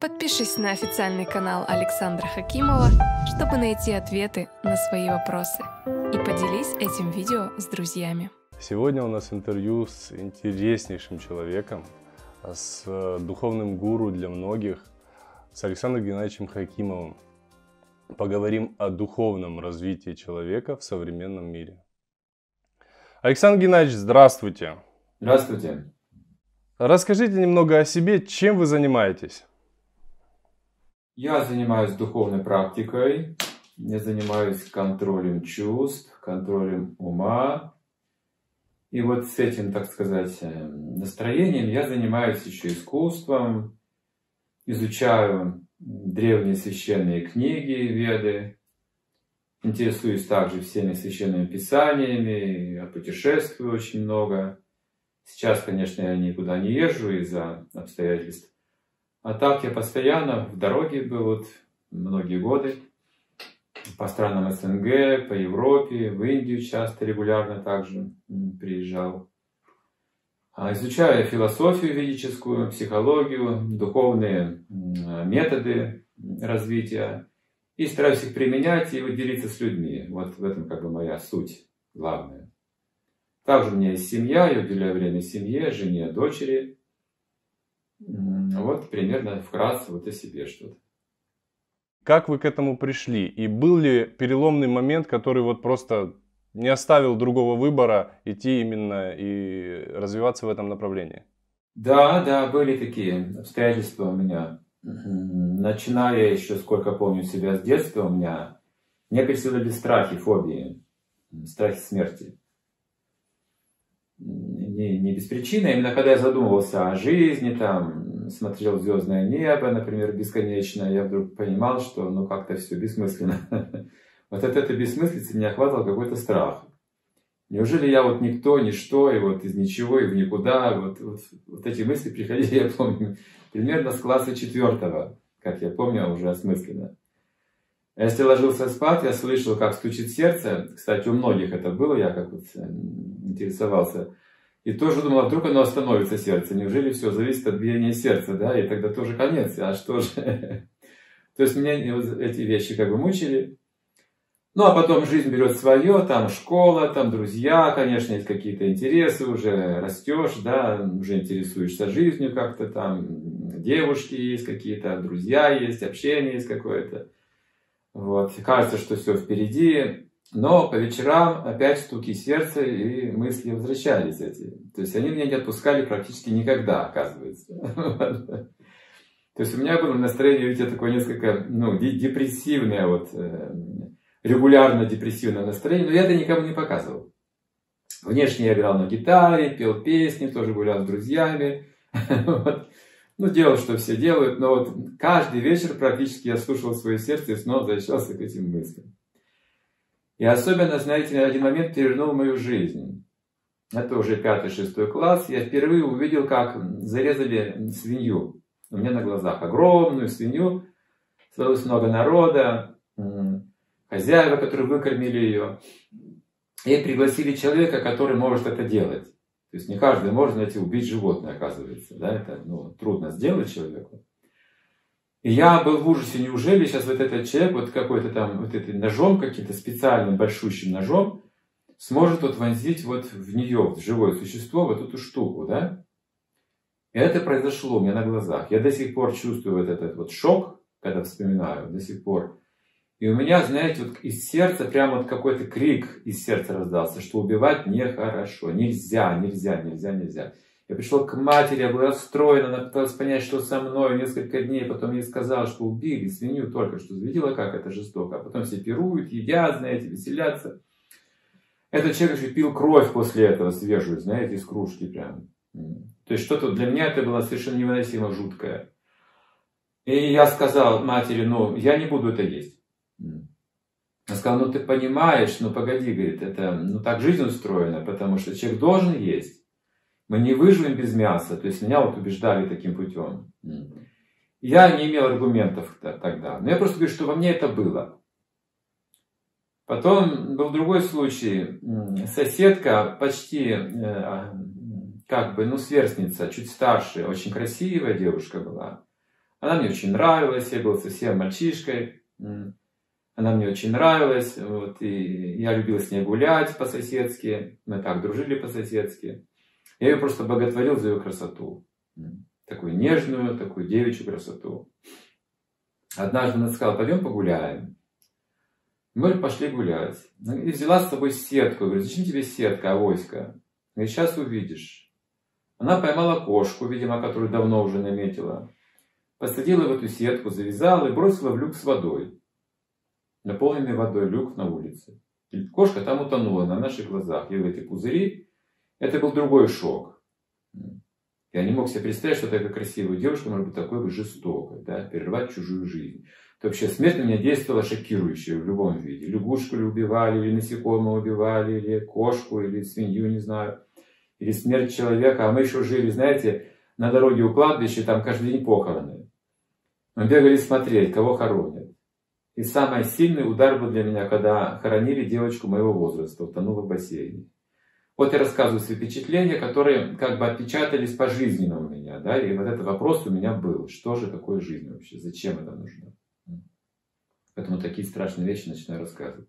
Подпишись на официальный канал Александра Хакимова, чтобы найти ответы на свои вопросы. И поделись этим видео с друзьями. Сегодня у нас интервью с интереснейшим человеком, с духовным гуру для многих, с Александром Геннадьевичем Хакимовым. Поговорим о духовном развитии человека в современном мире. Александр Геннадьевич, здравствуйте. Здравствуйте. Расскажите немного о себе, чем вы занимаетесь? Я занимаюсь духовной практикой, я занимаюсь контролем чувств, контролем ума. И вот с этим, так сказать, э, настроением я занимаюсь еще искусством, изучаю древние священные книги, веды, интересуюсь также всеми священными писаниями, я путешествую очень много. Сейчас, конечно, я никуда не езжу из-за обстоятельств. А так я постоянно в дороге был вот многие годы. По странам СНГ, по Европе, в Индию часто, регулярно также приезжал. А изучаю философию ведическую, психологию, духовные методы развития и стараюсь их применять и делиться с людьми. Вот в этом как бы моя суть главная. Также у меня есть семья, я уделяю время семье, жене, дочери. Вот примерно вкратце вот о себе что-то. Как вы к этому пришли? И был ли переломный момент, который вот просто не оставил другого выбора идти именно и развиваться в этом направлении? Да, да, были такие обстоятельства у меня. Начиная еще, сколько помню себя с детства, у меня не преследовали страхи, фобии, страхи смерти не, не без причины, а именно когда я задумывался о жизни, там, смотрел звездное небо, например, бесконечно, я вдруг понимал, что ну как-то все бессмысленно. Вот от этой бессмыслицы меня охватывал какой-то страх. Неужели я вот никто, ничто, и вот из ничего, и в никуда, вот, вот, вот эти мысли приходили, я помню, примерно с класса четвертого, как я помню, уже осмысленно. Если ложился спать, я слышал, как стучит сердце. Кстати, у многих это было, я как вот э, интересовался. И тоже думал, а вдруг оно остановится сердце. Неужели все зависит от биения сердца, да? И тогда тоже конец. А что же? То есть меня эти вещи как бы мучили. Ну, а потом жизнь берет свое, там школа, там друзья, конечно, есть какие-то интересы, уже растешь, да, уже интересуешься жизнью как-то, там девушки есть какие-то, друзья есть, общение есть какое-то. Вот. Кажется, что все впереди, но по вечерам опять стуки сердца и мысли возвращались эти. То есть они меня не отпускали практически никогда, оказывается. То есть у меня было настроение, видите, такое несколько ну, депрессивное, вот, э, регулярно депрессивное настроение, но я это никому не показывал. Внешне я играл на гитаре, пел песни, тоже гулял с друзьями. ну, делал, что все делают, но вот каждый вечер практически я слушал свое сердце и снова возвращался к этим мыслям. И особенно, знаете, один момент перевернул мою жизнь. Это уже пятый-шестой класс. Я впервые увидел, как зарезали свинью. У меня на глазах огромную свинью. Собралось много народа, хозяева, которые выкормили ее. И пригласили человека, который может это делать. То есть не каждый может, знаете, убить животное, оказывается. Да? Это ну, трудно сделать человеку. И я был в ужасе, неужели сейчас вот этот человек, вот какой-то там, вот этим ножом, каким-то специальным большущим ножом, сможет вот вонзить вот в нее, в живое существо, вот эту штуку, да? И это произошло у меня на глазах. Я до сих пор чувствую вот этот вот шок, когда вспоминаю, до сих пор. И у меня, знаете, вот из сердца прямо вот какой-то крик из сердца раздался, что убивать нехорошо, нельзя, нельзя, нельзя, нельзя. Я пришел к матери, я был расстроен, она пыталась понять, что со мной несколько дней, потом ей сказала, что убили свинью только что, видела, как это жестоко, а потом все пируют, едят, знаете, веселятся. Этот человек еще пил кровь после этого свежую, знаете, из кружки прям. То есть что-то для меня это было совершенно невыносимо жуткое. И я сказал матери, ну, я не буду это есть. Он сказал, ну ты понимаешь, ну погоди, говорит, это, ну так жизнь устроена, потому что человек должен есть. Мы не выживем без мяса. То есть меня вот убеждали таким путем. Я не имел аргументов тогда. Но я просто говорю, что во мне это было. Потом был другой случай. Соседка почти э, как бы, ну, сверстница, чуть старше, очень красивая девушка была. Она мне очень нравилась, я был совсем мальчишкой. Она мне очень нравилась, вот, и я любил с ней гулять по-соседски, мы так дружили по-соседски. Я ее просто боготворил за ее красоту. Такую нежную, такую девичью красоту. Однажды она сказала, пойдем погуляем. Мы пошли гулять. И взяла с собой сетку. Я говорю, зачем тебе сетка, авоська? Говорит, сейчас увидишь. Она поймала кошку, видимо, которую давно уже наметила. Посадила в эту сетку, завязала и бросила в люк с водой. Наполненный водой люк на улице. И кошка там утонула на наших глазах. И в эти пузыри. Это был другой шок. Я не мог себе представить, что такая красивая девушка может быть такой бы жестокой, да, перерывать чужую жизнь. То вообще смерть на меня действовала шокирующе в любом виде. Лягушку ли убивали, или насекомого убивали, или кошку, или свинью, не знаю. Или смерть человека. А мы еще жили, знаете, на дороге у кладбища, там каждый день похороны. Мы бегали смотреть, кого хоронят. И самый сильный удар был для меня, когда хоронили девочку моего возраста, утонула в бассейне. Вот я рассказываю свои впечатления, которые как бы отпечатались пожизненно у меня. Да? И вот этот вопрос у меня был. Что же такое жизнь вообще? Зачем это нужно? Поэтому такие страшные вещи начинаю рассказывать.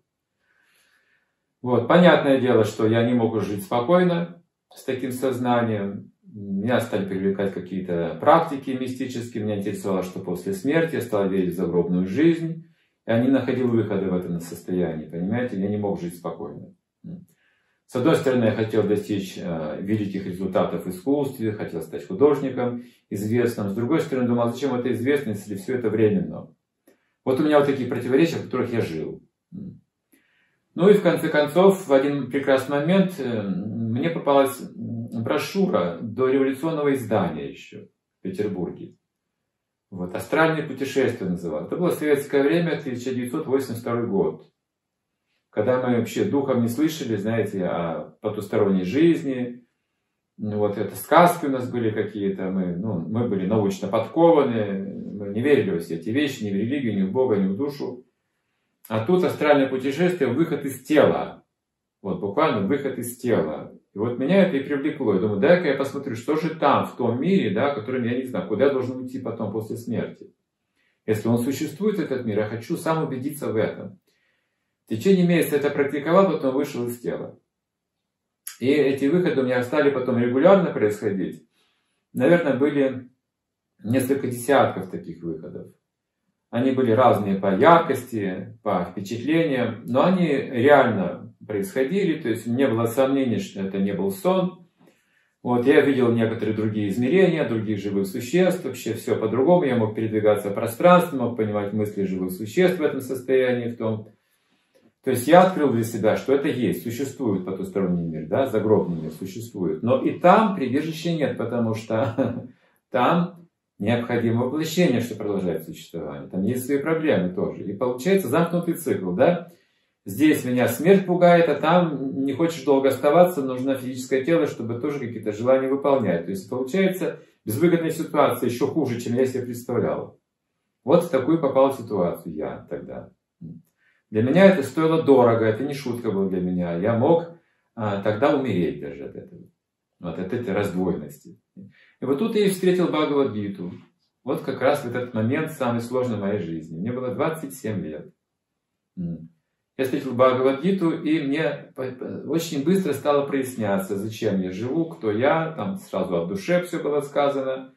Вот, понятное дело, что я не мог жить спокойно с таким сознанием. Меня стали привлекать какие-то практики мистические. Меня интересовало, что после смерти я стал верить в загробную жизнь. Я не находил выхода в этом состоянии, понимаете? Я не мог жить спокойно. С одной стороны, я хотел достичь э, великих результатов в искусстве, хотел стать художником известным. С другой стороны, думал, а зачем эта известность, если все это временно? Вот у меня вот такие противоречия, в которых я жил. Ну и в конце концов, в один прекрасный момент э, мне попалась брошюра до революционного издания еще в Петербурге. Вот, «Астральные путешествия» называлось. Это было советское время, 1982 год когда мы вообще духом не слышали, знаете, о потусторонней жизни, ну, вот это сказки у нас были какие-то, мы, ну, мы были научно подкованы, мы не верили во все эти вещи, ни в религию, ни в Бога, ни в душу. А тут астральное путешествие, выход из тела. Вот буквально выход из тела. И вот меня это и привлекло. Я думаю, дай-ка я посмотрю, что же там, в том мире, да, которым я не знаю, куда я должен уйти потом после смерти. Если он существует, этот мир, я хочу сам убедиться в этом. Течение месяца это практиковал, потом вышел из тела. И эти выходы у меня стали потом регулярно происходить. Наверное, были несколько десятков таких выходов. Они были разные по яркости, по впечатлениям, но они реально происходили, то есть не было сомнений, что это не был сон. Вот, я видел некоторые другие измерения, других живых существ, вообще все по-другому. Я мог передвигаться в пространстве, мог понимать мысли живых существ в этом состоянии, в том, то есть я открыл для себя, что это есть, существует потусторонний мир, да, загробный мир существует. Но и там прибежища нет, потому что там необходимо воплощение, что продолжает существование. Там есть свои проблемы тоже. И получается замкнутый цикл, да. Здесь меня смерть пугает, а там не хочешь долго оставаться, нужно физическое тело, чтобы тоже какие-то желания выполнять. То есть получается безвыгодная ситуация еще хуже, чем я себе представлял. Вот в такую попал ситуацию я тогда. Для меня это стоило дорого, это не шутка была для меня. Я мог а, тогда умереть даже от этого, вот от этой раздвоенности. И вот тут я и встретил Бхагавадгиту. Вот как раз в этот момент самый сложный в моей жизни. Мне было 27 лет. Я встретил Бхагавадгиту, и мне очень быстро стало проясняться, зачем я живу, кто я. Там сразу о душе все было сказано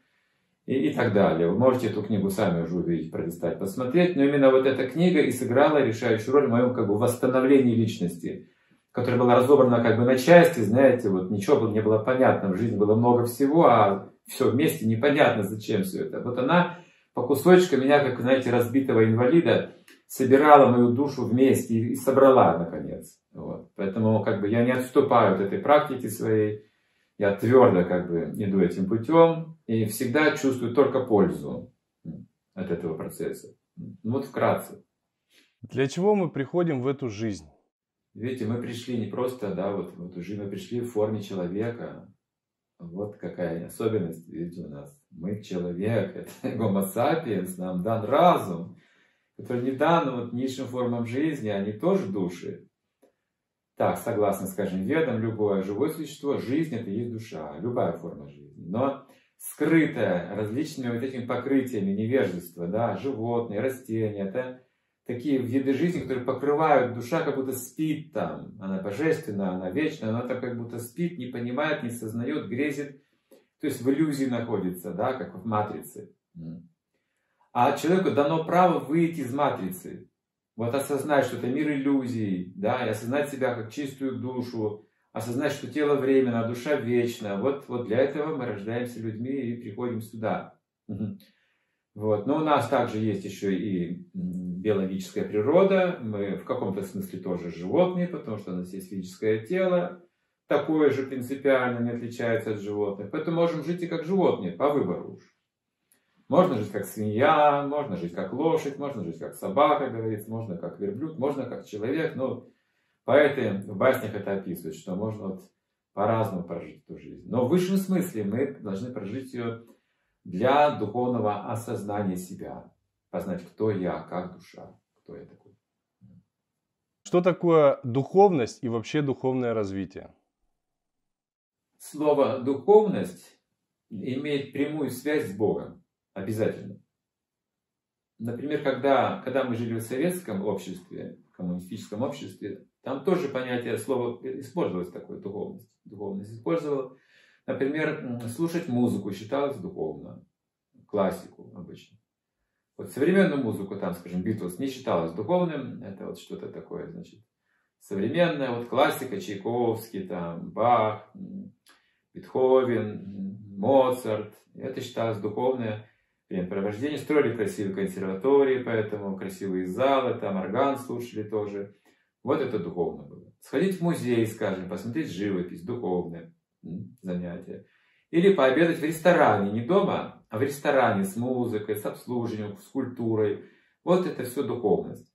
и, и так далее. Вы можете эту книгу сами уже увидеть, пролистать, посмотреть. Но именно вот эта книга и сыграла решающую роль в моем как бы восстановлении личности, которая была разобрана как бы на части, знаете, вот ничего не было понятно, в жизни было много всего, а все вместе непонятно, зачем все это. Вот она по кусочкам меня, как, знаете, разбитого инвалида, собирала мою душу вместе и собрала, наконец. Вот. Поэтому как бы я не отступаю от этой практики своей, я твердо как бы иду этим путем и всегда чувствую только пользу от этого процесса. Ну, вот вкратце. Для чего мы приходим в эту жизнь? Видите, мы пришли не просто, да, вот в эту жизнь, мы пришли в форме человека. Вот какая особенность, видите, у нас. Мы человек, это гомо сапиенс, нам дан разум, который не дан вот низшим формам жизни, они тоже души. Так, согласно, скажем, ведам, любое живое существо, жизнь это есть душа, любая форма жизни. Но скрытое различными вот этими покрытиями невежества, да, животные, растения, это такие виды жизни, которые покрывают, душа как будто спит там, она божественная, она вечная, она так как будто спит, не понимает, не сознает, грезит, то есть в иллюзии находится, да, как в матрице. А человеку дано право выйти из матрицы, вот осознать, что это мир иллюзий, да, и осознать себя как чистую душу, осознать, что тело временно, а душа вечна. Вот, вот для этого мы рождаемся людьми и приходим сюда. Вот. Но у нас также есть еще и биологическая природа. Мы в каком-то смысле тоже животные, потому что у нас есть физическое тело. Такое же принципиально не отличается от животных. Поэтому можем жить и как животные, по выбору уж. Можно жить как свинья, можно жить как лошадь, можно жить как собака, говорится, можно как верблюд, можно как человек. Но поэты в баснях это описывают, что можно вот по-разному прожить эту жизнь. Но в высшем смысле мы должны прожить ее для духовного осознания себя, познать, кто я, как душа, кто я такой. Что такое духовность и вообще духовное развитие? Слово «духовность» имеет прямую связь с Богом. Обязательно. Например, когда, когда мы жили в советском обществе, коммунистическом обществе, там тоже понятие слова использовалось такое, духовность. Духовность использовала. Например, слушать музыку считалось духовно, классику обычно. Вот современную музыку, там, скажем, Битлз не считалось духовным, это вот что-то такое, значит, современная, вот классика, Чайковский, там, Бах, Бетховен, Моцарт, это считалось духовное времяпровождение. Строили красивые консерватории, поэтому красивые залы, там орган слушали тоже. Вот это духовно было. Сходить в музей, скажем, посмотреть живопись, духовное занятие. Или пообедать в ресторане, не дома, а в ресторане с музыкой, с обслуживанием, с культурой. Вот это все духовность.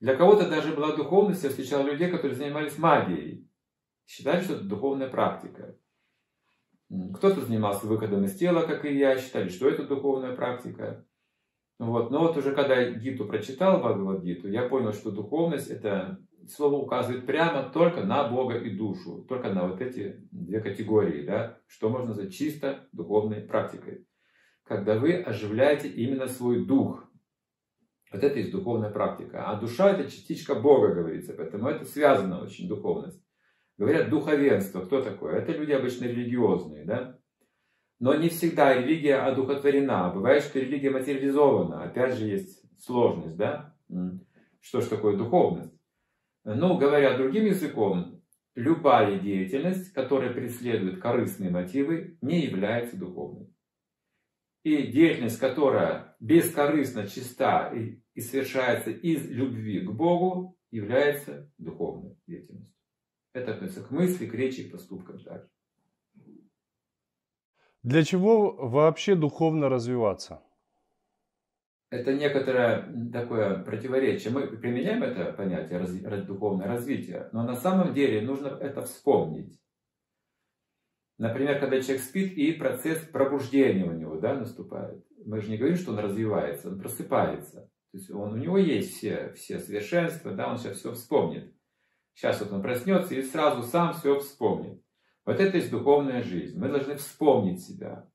Для кого-то даже была духовность, я встречал людей, которые занимались магией. Считали, что это духовная практика. Кто-то занимался выходом из тела, как и я, считали, что это духовная практика. Вот. Но вот уже когда Гиту прочитал Бхагавадгиту, я понял, что духовность это слово указывает прямо только на Бога и душу, только на вот эти две категории, да, что можно назвать чисто духовной практикой. Когда вы оживляете именно свой дух. Вот это есть духовная практика. А душа это частичка Бога, говорится, поэтому это связано очень, духовность. Говорят, духовенство, кто такое? Это люди обычно религиозные, да? Но не всегда религия одухотворена. Бывает, что религия материализована. Опять же, есть сложность, да? Что ж такое духовность? Ну, говоря другим языком, любая деятельность, которая преследует корыстные мотивы, не является духовной. И деятельность, которая бескорыстно чиста и совершается из любви к Богу, является духовной деятельностью. Это относится к мысли, к речи и поступкам также. Для чего вообще духовно развиваться? Это некоторое такое противоречие. Мы применяем это понятие раз, раз, духовное развитие, но на самом деле нужно это вспомнить. Например, когда человек спит и процесс пробуждения у него да, наступает. Мы же не говорим, что он развивается, он просыпается. То есть он, у него есть все, все совершенства, да, он сейчас все вспомнит. Сейчас вот он проснется и сразу сам все вспомнит. Вот это есть духовная жизнь. Мы должны вспомнить себя.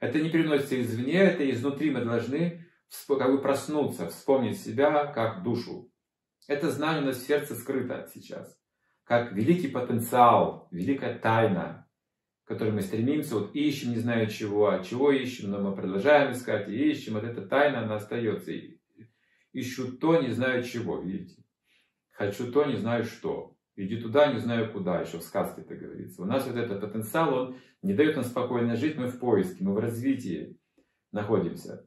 Это не переносится извне, это изнутри мы должны как бы проснуться, вспомнить себя как душу. Это знание у нас в сердце скрыто сейчас. Как великий потенциал, великая тайна, к которой мы стремимся, вот ищем не знаю чего, а чего ищем, но мы продолжаем искать и ищем, вот эта тайна, она остается. Ищу то, не знаю чего, видите. Хочу то, не знаю что. Иди туда, не знаю куда. Еще в сказке это говорится. У нас вот этот потенциал, он не дает нам спокойно жить. Мы в поиске, мы в развитии находимся.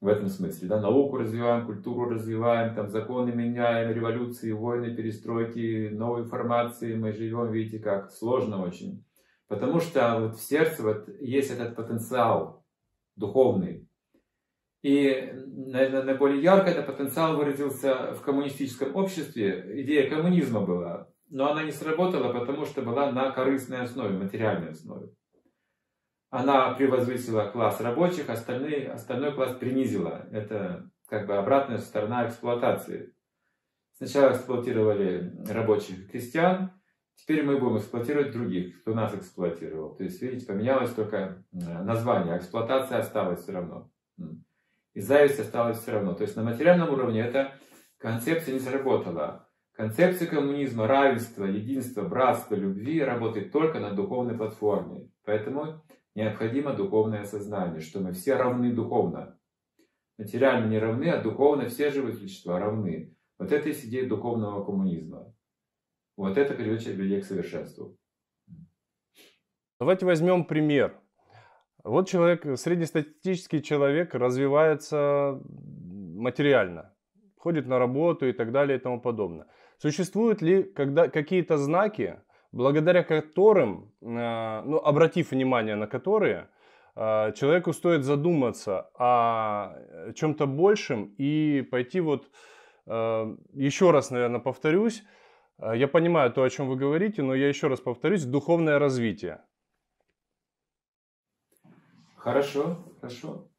В этом смысле. Да? Науку развиваем, культуру развиваем, там законы меняем, революции, войны, перестройки, новой информации. Мы живем, видите, как сложно очень. Потому что вот в сердце вот есть этот потенциал духовный, и, наверное, наиболее ярко этот потенциал выразился в коммунистическом обществе. Идея коммунизма была, но она не сработала, потому что была на корыстной основе, материальной основе. Она превозвысила класс рабочих, остальные, остальной класс принизила. Это как бы обратная сторона эксплуатации. Сначала эксплуатировали рабочих крестьян, теперь мы будем эксплуатировать других, кто нас эксплуатировал. То есть, видите, поменялось только название, а эксплуатация осталась все равно. И зависть осталась все равно. То есть на материальном уровне эта концепция не сработала. Концепция коммунизма, равенства, единства, братства, любви работает только на духовной платформе. Поэтому необходимо духовное сознание, что мы все равны духовно. Материально не равны, а духовно все живые существа равны. Вот это и идея духовного коммунизма. Вот это приведет людей к совершенству. Давайте возьмем пример. Вот человек, среднестатистический человек развивается материально, ходит на работу и так далее и тому подобное. Существуют ли когда, какие-то знаки, благодаря которым, э, ну, обратив внимание на которые, э, человеку стоит задуматься о чем-то большем и пойти вот, э, еще раз, наверное, повторюсь, я понимаю то, о чем вы говорите, но я еще раз повторюсь, духовное развитие. Хорошо, хорошо.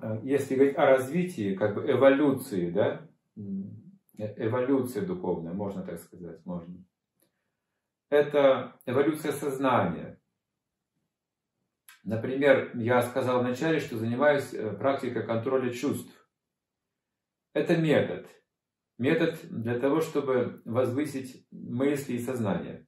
Э, если говорить о развитии, как бы эволюции, да, э, эволюция духовная, можно так сказать, можно. Это эволюция сознания. Например, я сказал вначале, что занимаюсь э, практикой контроля чувств. Это метод. Метод для того, чтобы возвысить мысли и сознание.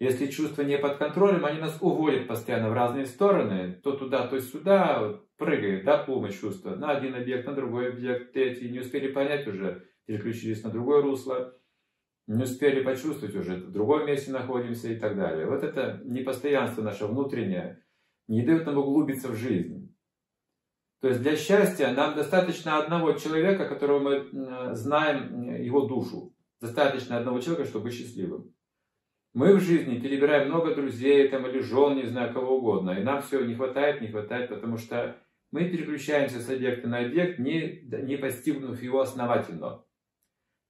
Если чувства не под контролем, они нас уводят постоянно в разные стороны, то туда, то сюда, вот, прыгает, да, ум чувства, на один объект, на другой объект, третий, не успели понять уже, переключились на другое русло, не успели почувствовать уже, в другом месте находимся и так далее. Вот это непостоянство наше внутреннее не дает нам углубиться в жизнь. То есть для счастья нам достаточно одного человека, которого мы знаем его душу. Достаточно одного человека, чтобы быть счастливым. Мы в жизни перебираем много друзей там, или жен, не знаю, кого угодно. И нам все не хватает, не хватает, потому что мы переключаемся с объекта на объект, не, не постигнув его основательно.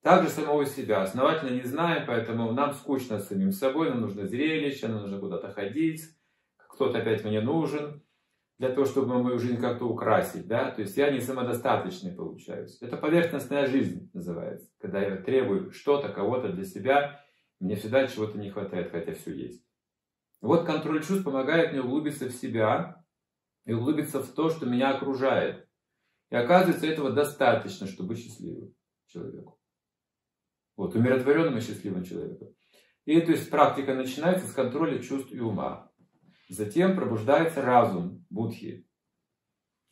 Также самого себя основательно не знаем, поэтому нам скучно с самим собой, нам нужно зрелище, нам нужно куда-то ходить, кто-то опять мне нужен, для того, чтобы мою жизнь как-то украсить, да, то есть я не самодостаточный получаюсь. Это поверхностная жизнь называется, когда я требую что-то, кого-то для себя, мне всегда чего-то не хватает, хотя все есть. Вот контроль чувств помогает мне углубиться в себя и углубиться в то, что меня окружает. И оказывается, этого достаточно, чтобы быть счастливым человеку. Вот, умиротворенным и счастливым человеком. И то есть практика начинается с контроля чувств и ума. Затем пробуждается разум, будхи.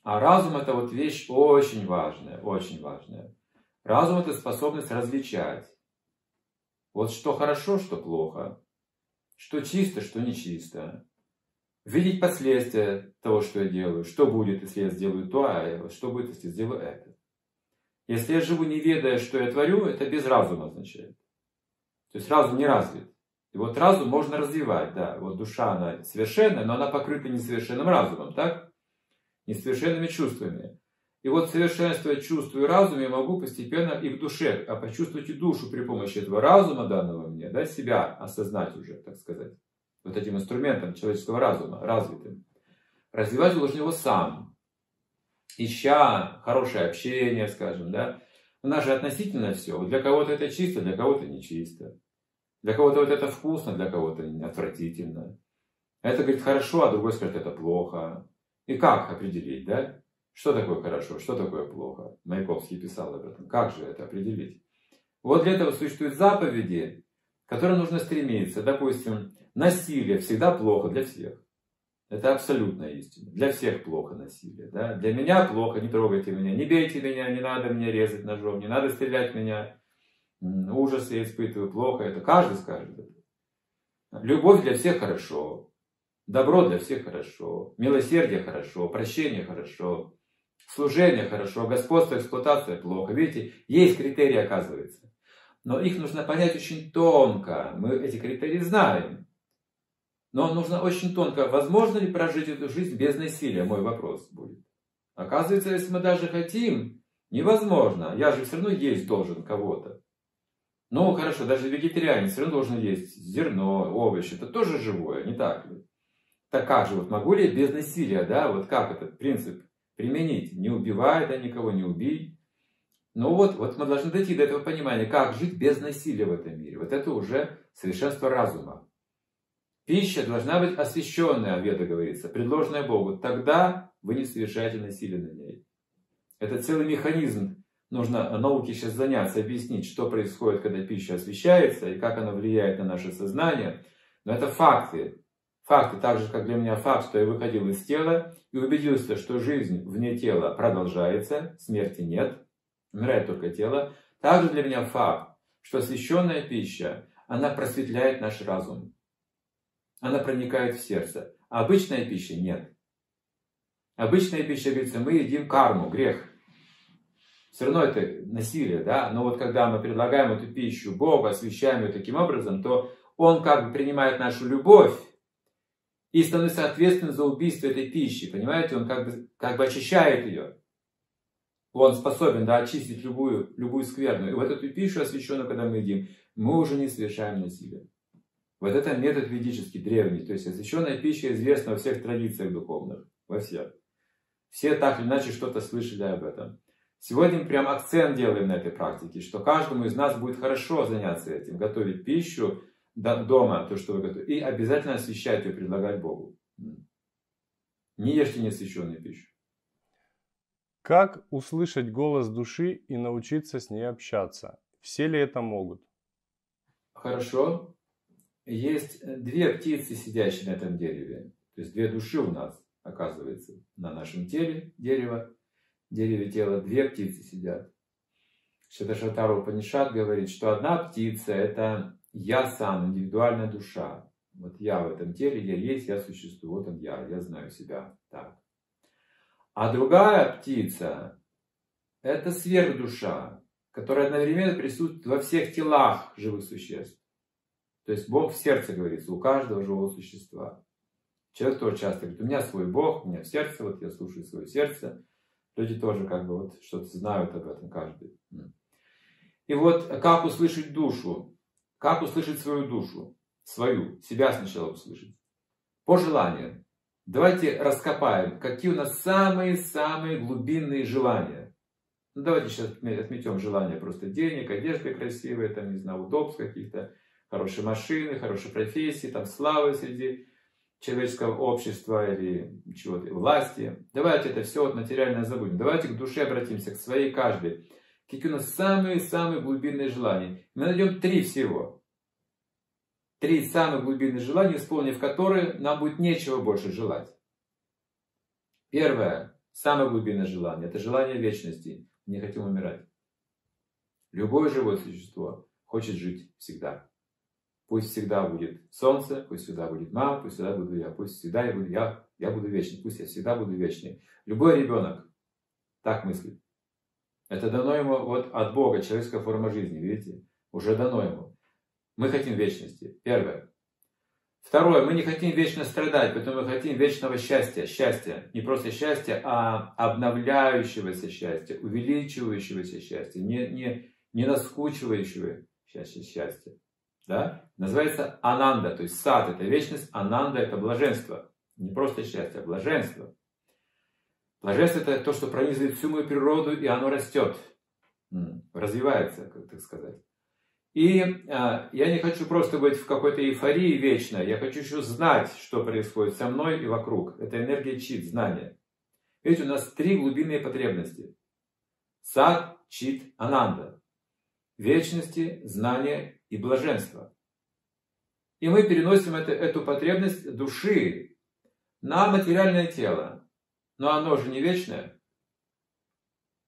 А разум это вот вещь очень важная, очень важная. Разум это способность различать вот что хорошо, что плохо, что чисто, что нечисто. Видеть последствия того, что я делаю, что будет, если я сделаю то, а что будет, если я сделаю это. Если я живу не ведая, что я творю, это без разума означает. То есть разум не развит. И вот разум можно развивать, да. Вот душа, она совершенная, но она покрыта несовершенным разумом, так? Несовершенными чувствами. И вот совершенствуя чувство и разум, я могу постепенно и в душе, а почувствовать и душу при помощи этого разума данного мне, да, себя осознать уже, так сказать, вот этим инструментом человеческого разума, развитым. Развивать должен его сам, ища хорошее общение, скажем, да. У нас же относительно все. Для кого-то это чисто, для кого-то не чисто. Для кого-то вот это вкусно, для кого-то отвратительно. Это говорит хорошо, а другой скажет это плохо. И как определить, да? Что такое хорошо, что такое плохо? Маяковский писал об этом. Как же это определить? Вот для этого существуют заповеди, к которым нужно стремиться. Допустим, насилие всегда плохо для всех. Это абсолютная истина. Для всех плохо насилие. Да? Для меня плохо, не трогайте меня, не бейте меня, не надо меня резать ножом, не надо стрелять меня. Ужас я испытываю, плохо это. Каждый скажет. Любовь для всех хорошо. Добро для всех хорошо. Милосердие хорошо. Прощение хорошо. Служение хорошо, господство, эксплуатация плохо. Видите, есть критерии, оказывается. Но их нужно понять очень тонко. Мы эти критерии знаем. Но нужно очень тонко. Возможно ли прожить эту жизнь без насилия? Мой вопрос будет. Оказывается, если мы даже хотим, невозможно. Я же все равно есть должен кого-то. Ну, хорошо, даже вегетарианец все равно должен есть зерно, овощи. Это тоже живое, не так ли? Так как же, вот могу ли я без насилия, да? Вот как этот принцип применить. Не убивай, да, никого не убей. Ну вот, вот мы должны дойти до этого понимания, как жить без насилия в этом мире. Вот это уже совершенство разума. Пища должна быть освященная, Веда говорится, предложенная Богу. Тогда вы не совершаете насилие на ней. Это целый механизм. Нужно науке сейчас заняться, объяснить, что происходит, когда пища освещается и как она влияет на наше сознание. Но это факты. Факты, так же, как для меня факт, что я выходил из тела и убедился, что жизнь вне тела продолжается, смерти нет, умирает только тело. Также для меня факт, что освященная пища, она просветляет наш разум. Она проникает в сердце. А обычная пища нет. Обычная пища, говорится, мы едим карму, грех. Все равно это насилие, да? Но вот когда мы предлагаем эту пищу Богу, освещаем ее таким образом, то Он как бы принимает нашу любовь и становится ответственным за убийство этой пищи. Понимаете? Он как бы, как бы очищает ее. Он способен да, очистить любую, любую скверную. И вот эту пищу, освященную, когда мы едим, мы уже не совершаем насилие. Вот это метод ведический, древний. То есть освященная пища известна во всех традициях духовных. Во всех. Все так или иначе что-то слышали об этом. Сегодня мы прям акцент делаем на этой практике, что каждому из нас будет хорошо заняться этим, готовить пищу дома, то, что вы готовите, и обязательно освещать ее, предлагать Богу. Не ешьте неосвященную пищу. Как услышать голос души и научиться с ней общаться? Все ли это могут? Хорошо. Есть две птицы, сидящие на этом дереве. То есть две души у нас, оказывается, на нашем теле дерева дереве тела две птицы сидят. Шаташатару Панишат говорит, что одна птица – это я сам, индивидуальная душа. Вот я в этом теле, я есть, я существую, вот он я, я знаю себя. Так. А другая птица – это сверхдуша, которая одновременно присутствует во всех телах живых существ. То есть Бог в сердце говорится, у каждого живого существа. Человек тоже часто говорит, у меня свой Бог, у меня в сердце, вот я слушаю свое сердце. Люди тоже как бы вот что-то знают об этом каждый. И вот как услышать душу? Как услышать свою душу? Свою, себя сначала услышать. По желанию. Давайте раскопаем, какие у нас самые-самые глубинные желания. Ну, давайте сейчас отметем желания просто денег, одежды красивые, там, не знаю, удобств каких-то, хорошей машины, хорошей профессии, там, славы среди человеческого общества или чего-то, власти. Давайте это все вот материальное забудем. Давайте к душе обратимся, к своей каждой. Какие у нас самые-самые глубинные желания. Мы найдем три всего. Три самых глубинных желания, исполнив которые, нам будет нечего больше желать. Первое, самое глубинное желание, это желание вечности. Не хотим умирать. Любое живое существо хочет жить всегда. Пусть всегда будет солнце, пусть всегда будет мама, пусть всегда буду я, пусть всегда я буду я, я буду вечный, пусть я всегда буду вечный. Любой ребенок так мыслит. Это дано ему вот от Бога, человеческая форма жизни, видите? Уже дано ему. Мы хотим вечности. Первое. Второе, мы не хотим вечно страдать, поэтому мы хотим вечного счастья. Счастья. Не просто счастья, а обновляющегося счастья, увеличивающегося счастья, не, не, не наскучивающего счастья. счастья да, называется ананда, то есть сад это вечность, ананда это блаженство. Не просто счастье, а блаженство. Блаженство это то, что пронизывает всю мою природу, и оно растет, развивается, как так сказать. И а, я не хочу просто быть в какой-то эйфории вечно, я хочу еще знать, что происходит со мной и вокруг. Это энергия чит, знания. Видите, у нас три глубинные потребности. Сад, чит, ананда. Вечности, знания и блаженство. И мы переносим это, эту потребность души на материальное тело. Но оно же не вечное.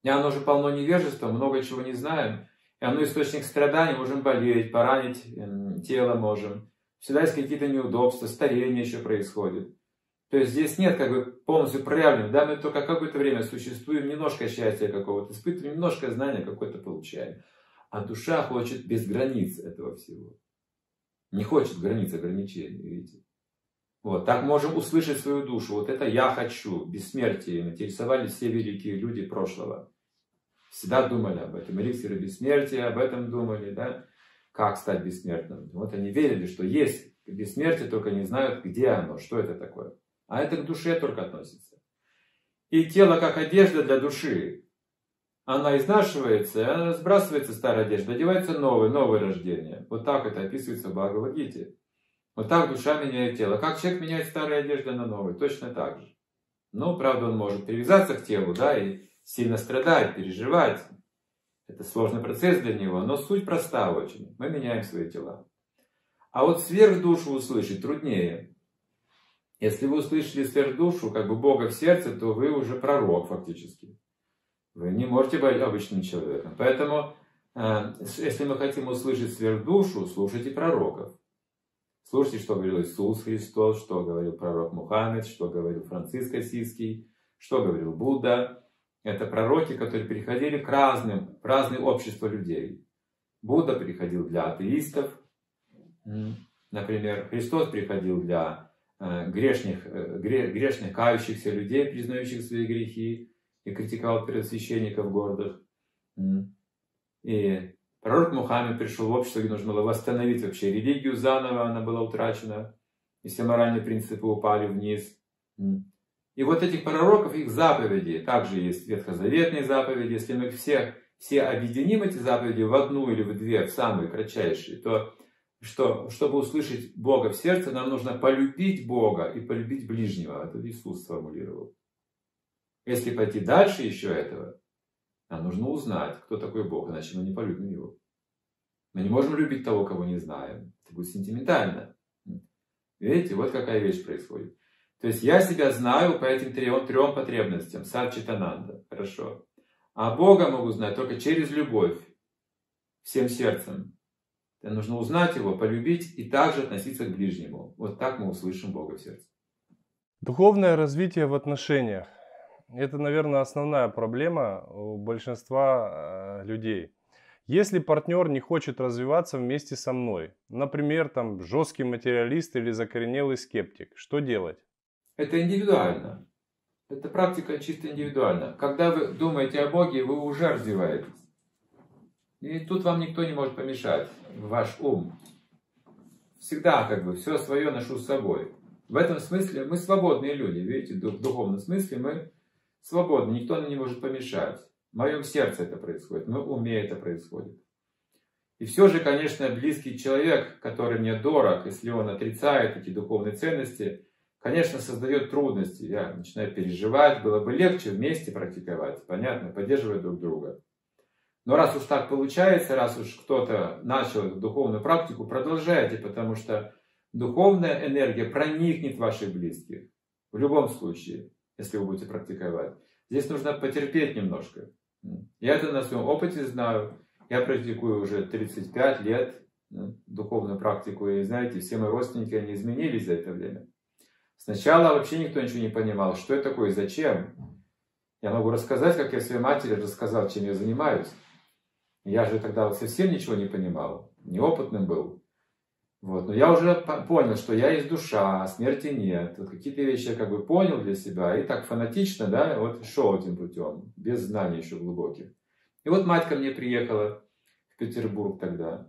И оно же полно невежества, много чего не знаем. И оно источник страданий, можем болеть, поранить эм, тело можем. Всегда есть какие-то неудобства, старение еще происходит. То есть здесь нет как бы полностью проявлено. Да, мы только какое-то время существуем, немножко счастья какого-то испытываем, немножко знания какое-то получаем. А душа хочет без границ этого всего. Не хочет границ ограничений, видите. Вот, так можем услышать свою душу. Вот это я хочу, бессмертие. Интересовались все великие люди прошлого. Всегда думали об этом. Эликсиры бессмертия, об этом думали, да. Как стать бессмертным. Вот они верили, что есть бессмертие, только не знают, где оно, что это такое. А это к душе только относится. И тело как одежда для души. она изнашивается, она сбрасывается старая одежда, одевается новое, новое рождение. Вот так это описывается в Бхагавадгите. Вот так душа меняет тело. Как человек меняет старые одежды на новые, точно так же. Ну, правда, он может привязаться к телу, да, и сильно страдать, переживать. Это сложный процесс для него, но суть проста очень. Мы меняем свои тела. А вот сверхдушу услышать труднее. Если вы услышали сверхдушу, как бы Бога в сердце, то вы уже пророк фактически. Вы не можете быть обычным человеком. Поэтому, э, если мы хотим услышать сверхдушу, слушайте пророков. Слушайте, что говорил Иисус Христос, что говорил пророк Мухаммед, что говорил Франциск Осийский, что говорил Будда. Это пророки, которые приходили к разным, в разные общества людей. Будда приходил для атеистов, например, Христос приходил для э, грешных, э, грешных кающихся людей, признающих свои грехи, и критиковал первосвященников гордых. И пророк Мухаммед пришел в общество, где нужно было восстановить вообще религию заново, она была утрачена, и все моральные принципы упали вниз. И вот этих пророков, их заповеди, также есть ветхозаветные заповеди, если мы все, все объединим эти заповеди в одну или в две, в самые кратчайшие, то что, чтобы услышать Бога в сердце, нам нужно полюбить Бога и полюбить ближнего. Это Иисус сформулировал. Если пойти дальше еще этого, нам нужно узнать, кто такой Бог, иначе мы не полюбим Его. Мы не можем любить того, кого не знаем. Это будет сентиментально. Видите, вот какая вещь происходит. То есть я себя знаю по этим трем, трем потребностям. Садчитананда. Хорошо. А Бога могу знать только через любовь. Всем сердцем. Нужно узнать Его, полюбить и также относиться к ближнему. Вот так мы услышим Бога в сердце. Духовное развитие в отношениях. Это, наверное, основная проблема у большинства э, людей. Если партнер не хочет развиваться вместе со мной, например, там жесткий материалист или закоренелый скептик, что делать? Это индивидуально. Это практика чисто индивидуальна. Когда вы думаете о Боге, вы уже развиваетесь. И тут вам никто не может помешать, ваш ум. Всегда как бы все свое ношу с собой. В этом смысле мы свободные люди, видите, в духовном смысле мы свободно, никто не может помешать. В моем сердце это происходит, в моем уме это происходит. И все же, конечно, близкий человек, который мне дорог, если он отрицает эти духовные ценности, конечно, создает трудности. Я начинаю переживать, было бы легче вместе практиковать, понятно, поддерживать друг друга. Но раз уж так получается, раз уж кто-то начал духовную практику, продолжайте, потому что духовная энергия проникнет в ваших близких. В любом случае если вы будете практиковать. Здесь нужно потерпеть немножко. Я это на своем опыте знаю. Я практикую уже 35 лет духовную практику. И знаете, все мои родственники, они изменились за это время. Сначала вообще никто ничего не понимал, что это такое зачем. Я могу рассказать, как я своей матери рассказал, чем я занимаюсь. Я же тогда совсем ничего не понимал, неопытным был. Вот. Но я уже понял, что я есть душа, а смерти нет. Вот какие-то вещи я как бы понял для себя. И так фанатично, да, вот шел этим путем, без знаний еще глубоких. И вот мать ко мне приехала в Петербург тогда.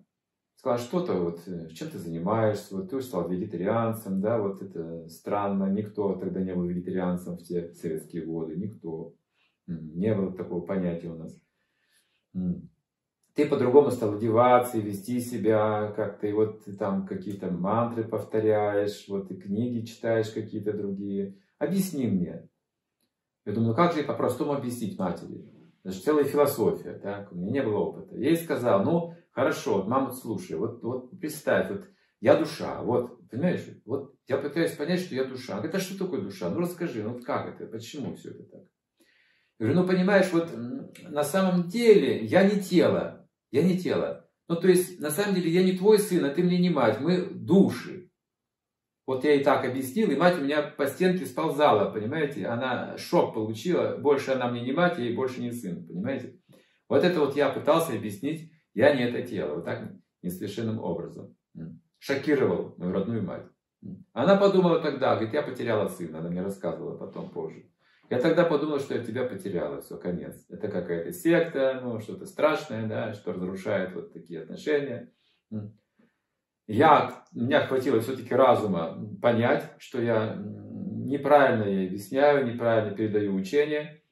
Сказала, что-то вот, э, чем ты занимаешься, вот ты стал вегетарианцем, да, вот это странно, никто тогда не был вегетарианцем в те советские годы, никто. Не было такого понятия у нас ты по-другому стал одеваться и вести себя как-то, и вот ты там какие-то мантры повторяешь, вот и книги читаешь какие-то другие. Объясни мне. Я думаю, ну как же по-простому объяснить матери? Это же целая философия, так? У меня не было опыта. Я ей сказал, ну, хорошо, вот, мама, слушай, вот, вот представь, вот я душа, вот, понимаешь, вот я пытаюсь понять, что я душа. Она говорит, а что такое душа? Ну, расскажи, ну, как это, почему все это так? Я говорю, ну, понимаешь, вот на самом деле я не тело, я не тело. Ну, то есть, на самом деле, я не твой сын, а ты мне не мать. Мы души. Вот я и так объяснил, и мать у меня по стенке сползала, понимаете? Она шок получила. Больше она мне не мать, я ей больше не сын, понимаете? Вот это вот я пытался объяснить. Я не это тело. Вот так несовершенным образом. Шокировал мою родную мать. Она подумала тогда, говорит, я потеряла сына. Она мне рассказывала потом позже. Я тогда подумал, что я тебя потеряла, все, конец. Это какая-то секта, ну, что-то страшное, да, что разрушает вот такие отношения. Я, меня хватило все-таки разума понять, что я неправильно ей объясняю, неправильно передаю учение.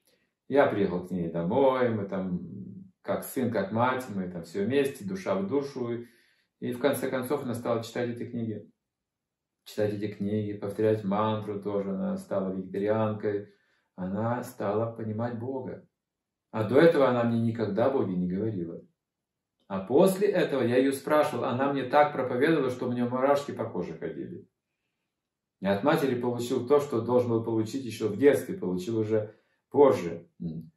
Я приехал к ней домой, мы там как сын, как мать, мы там все вместе, душа в душу. И в конце концов она стала читать эти книги. Читать эти книги, повторять мантру тоже. Она стала вегетарианкой. Она стала понимать Бога. А до этого она мне никогда о Боге не говорила. А после этого я ее спрашивал, она мне так проповедовала, что у нее мурашки по коже ходили. И от матери получил то, что должен был получить еще в детстве, получил уже позже.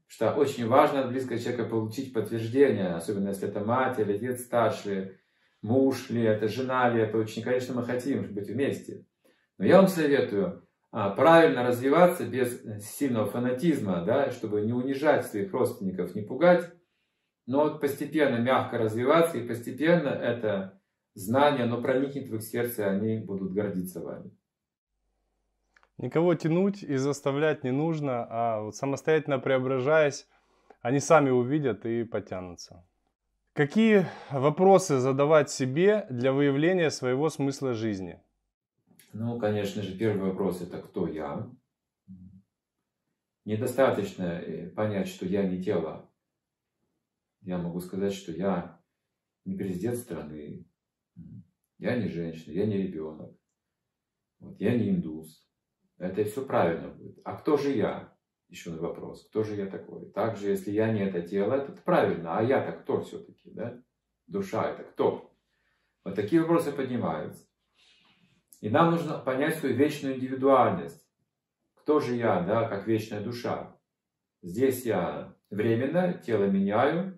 Что очень важно от близкого человека получить подтверждение, особенно если это мать или отец старший, муж ли это, жена ли это. Очень, конечно, мы хотим быть вместе. Но я вам советую правильно развиваться без сильного фанатизма, да, чтобы не унижать своих родственников, не пугать, но вот постепенно мягко развиваться, и постепенно это знание, оно проникнет в их сердце, и они будут гордиться вами. Никого тянуть и заставлять не нужно, а вот самостоятельно преображаясь, они сами увидят и потянутся. Какие вопросы задавать себе для выявления своего смысла жизни? Ну, конечно же, первый вопрос это кто я? Недостаточно э, понять, что я не тело, я могу сказать, что я не президент страны, я не женщина, я не ребенок, вот, я не индус. Это все правильно будет. А кто же я? Еще на вопрос. Кто же я такой? Также, если я не это тело, это правильно. А я-то кто все-таки? Да? Душа это кто? Вот такие вопросы поднимаются. И нам нужно понять свою вечную индивидуальность. Кто же я, да, как вечная душа? Здесь я временно, тело меняю,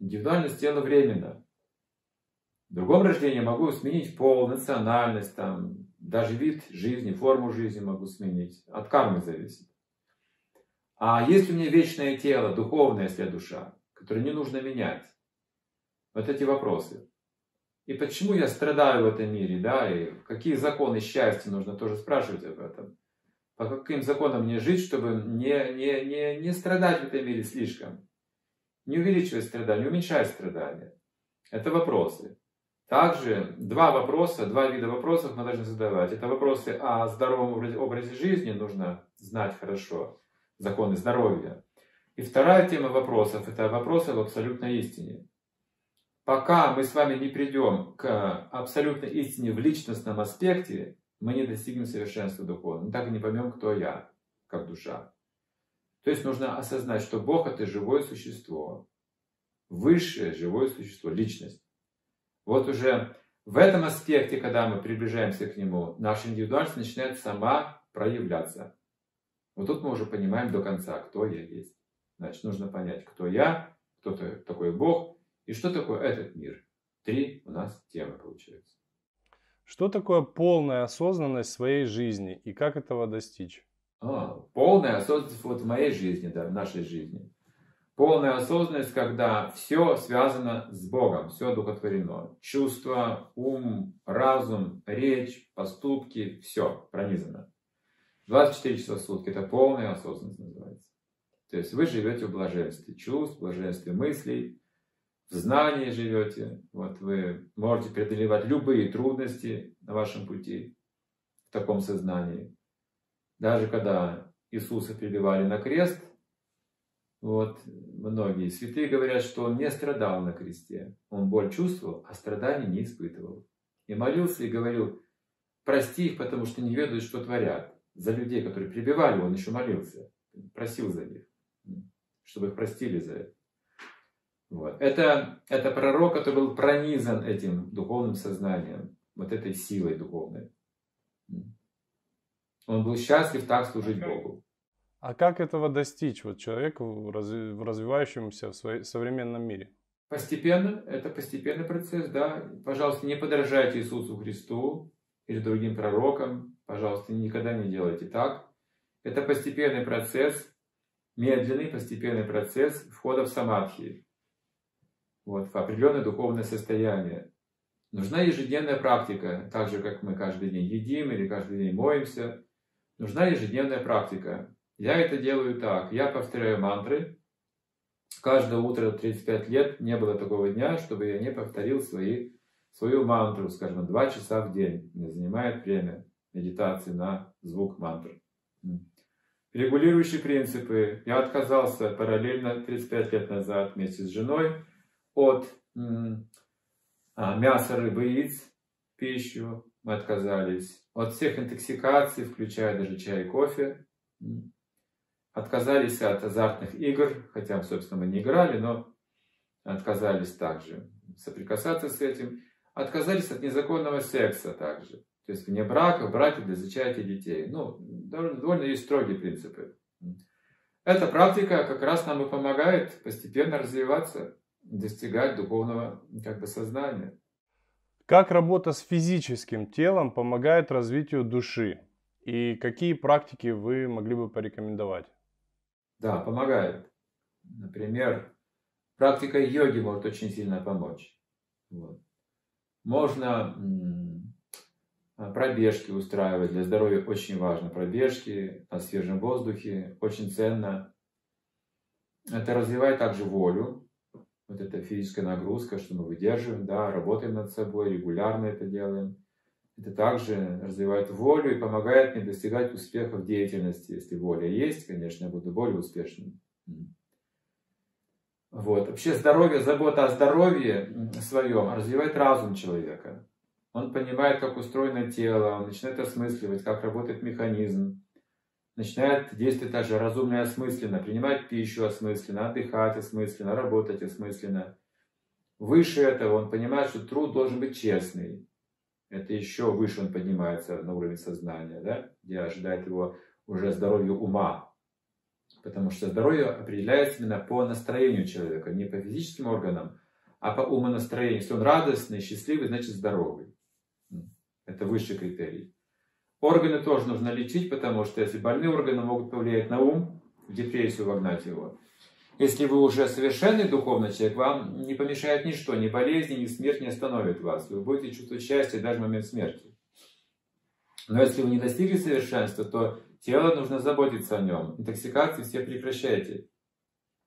Индивидуальность тела временно. В другом рождении могу сменить пол, национальность, там, даже вид жизни, форму жизни могу сменить. От кармы зависит. А есть у меня вечное тело, духовная, если душа, которое не нужно менять? Вот эти вопросы. И почему я страдаю в этом мире, да, и какие законы счастья нужно тоже спрашивать об этом. По каким законам мне жить, чтобы не, не, не, не страдать в этом мире слишком не увеличивать страдания, уменьшать страдания. Это вопросы. Также два вопроса, два вида вопросов мы должны задавать. Это вопросы о здоровом образе жизни, нужно знать хорошо, законы здоровья. И вторая тема вопросов, это вопросы об абсолютной истине. Пока мы с вами не придем к абсолютной истине в личностном аспекте, мы не достигнем совершенства духовного. Мы так и не поймем, кто я, как душа. То есть нужно осознать, что Бог это живое существо, высшее живое существо, личность. Вот уже в этом аспекте, когда мы приближаемся к Нему, наша индивидуальность начинает сама проявляться. Вот тут мы уже понимаем до конца, кто я есть. Значит, нужно понять, кто я, кто такой Бог и что такое этот мир. Три у нас темы получается. Что такое полная осознанность своей жизни и как этого достичь? А, полная осознанность вот в моей жизни, да, в нашей жизни. Полная осознанность, когда все связано с Богом, все одухотворено. Чувства, ум, разум, речь, поступки, все пронизано. 24 часа в сутки – это полная осознанность называется. То есть вы живете в блаженстве чувств, блаженстве мыслей, в знании живете. Вот вы можете преодолевать любые трудности на вашем пути в таком сознании. Даже когда Иисуса прибивали на крест, вот многие святые говорят, что он не страдал на кресте. Он боль чувствовал, а страданий не испытывал. И молился и говорил, прости их, потому что не ведают, что творят. За людей, которые прибивали, он еще молился, просил за них, чтобы их простили за это. Вот. Это, это пророк, который был пронизан этим духовным сознанием, вот этой силой духовной. Он был счастлив так служить Богу. А как этого достичь вот человеку в развивающемся в своей, современном мире? Постепенно, это постепенный процесс, да. Пожалуйста, не подражайте Иисусу Христу или другим пророкам. Пожалуйста, никогда не делайте так. Это постепенный процесс, медленный постепенный процесс входа в самадхи. Вот, в определенное духовное состояние. Нужна ежедневная практика, так же, как мы каждый день едим или каждый день моемся. Нужна ежедневная практика. Я это делаю так. Я повторяю мантры. Каждое утро 35 лет не было такого дня, чтобы я не повторил свои, свою мантру, скажем, два часа в день. Мне занимает время медитации на звук мантры. регулирующие принципы. Я отказался параллельно 35 лет назад вместе с женой от а, мяса, рыбы, яиц, пищу. Мы отказались от всех интоксикаций, включая даже чай и кофе. Отказались от азартных игр, хотя, собственно, мы не играли, но отказались также соприкасаться с этим. Отказались от незаконного секса также. То есть вне брака, в браке для зачатия детей. Ну, довольно, довольно есть строгие принципы. Эта практика как раз нам и помогает постепенно развиваться, достигать духовного как бы, сознания. Как работа с физическим телом помогает развитию души? И какие практики вы могли бы порекомендовать? Да, помогает. Например, практика йоги может очень сильно помочь. Вот. Можно пробежки устраивать. Для здоровья очень важно пробежки на свежем воздухе. Очень ценно. Это развивает также волю. Вот эта физическая нагрузка, что мы выдерживаем, да, работаем над собой, регулярно это делаем. Это также развивает волю и помогает мне достигать успеха в деятельности. Если воля есть, конечно, я буду более успешным. Вот. Вообще здоровье, забота о здоровье своем развивает разум человека. Он понимает, как устроено тело, он начинает осмысливать, как работает механизм, начинает действовать также разумно и осмысленно, принимать пищу осмысленно, отдыхать осмысленно, работать осмысленно. Выше этого он понимает, что труд должен быть честный. Это еще выше он поднимается на уровень сознания, да? где ожидает его уже здоровье ума. Потому что здоровье определяется именно по настроению человека, не по физическим органам, а по умонастроению. Если он радостный, счастливый, значит здоровый. Это высший критерий. Органы тоже нужно лечить, потому что если больные органы могут повлиять на ум, в депрессию вогнать его. Если вы уже совершенный духовный человек, вам не помешает ничто, ни болезни, ни смерть не остановит вас. Вы будете чувствовать счастье даже в момент смерти. Но если вы не достигли совершенства, то тело нужно заботиться о нем. Интоксикации все прекращайте.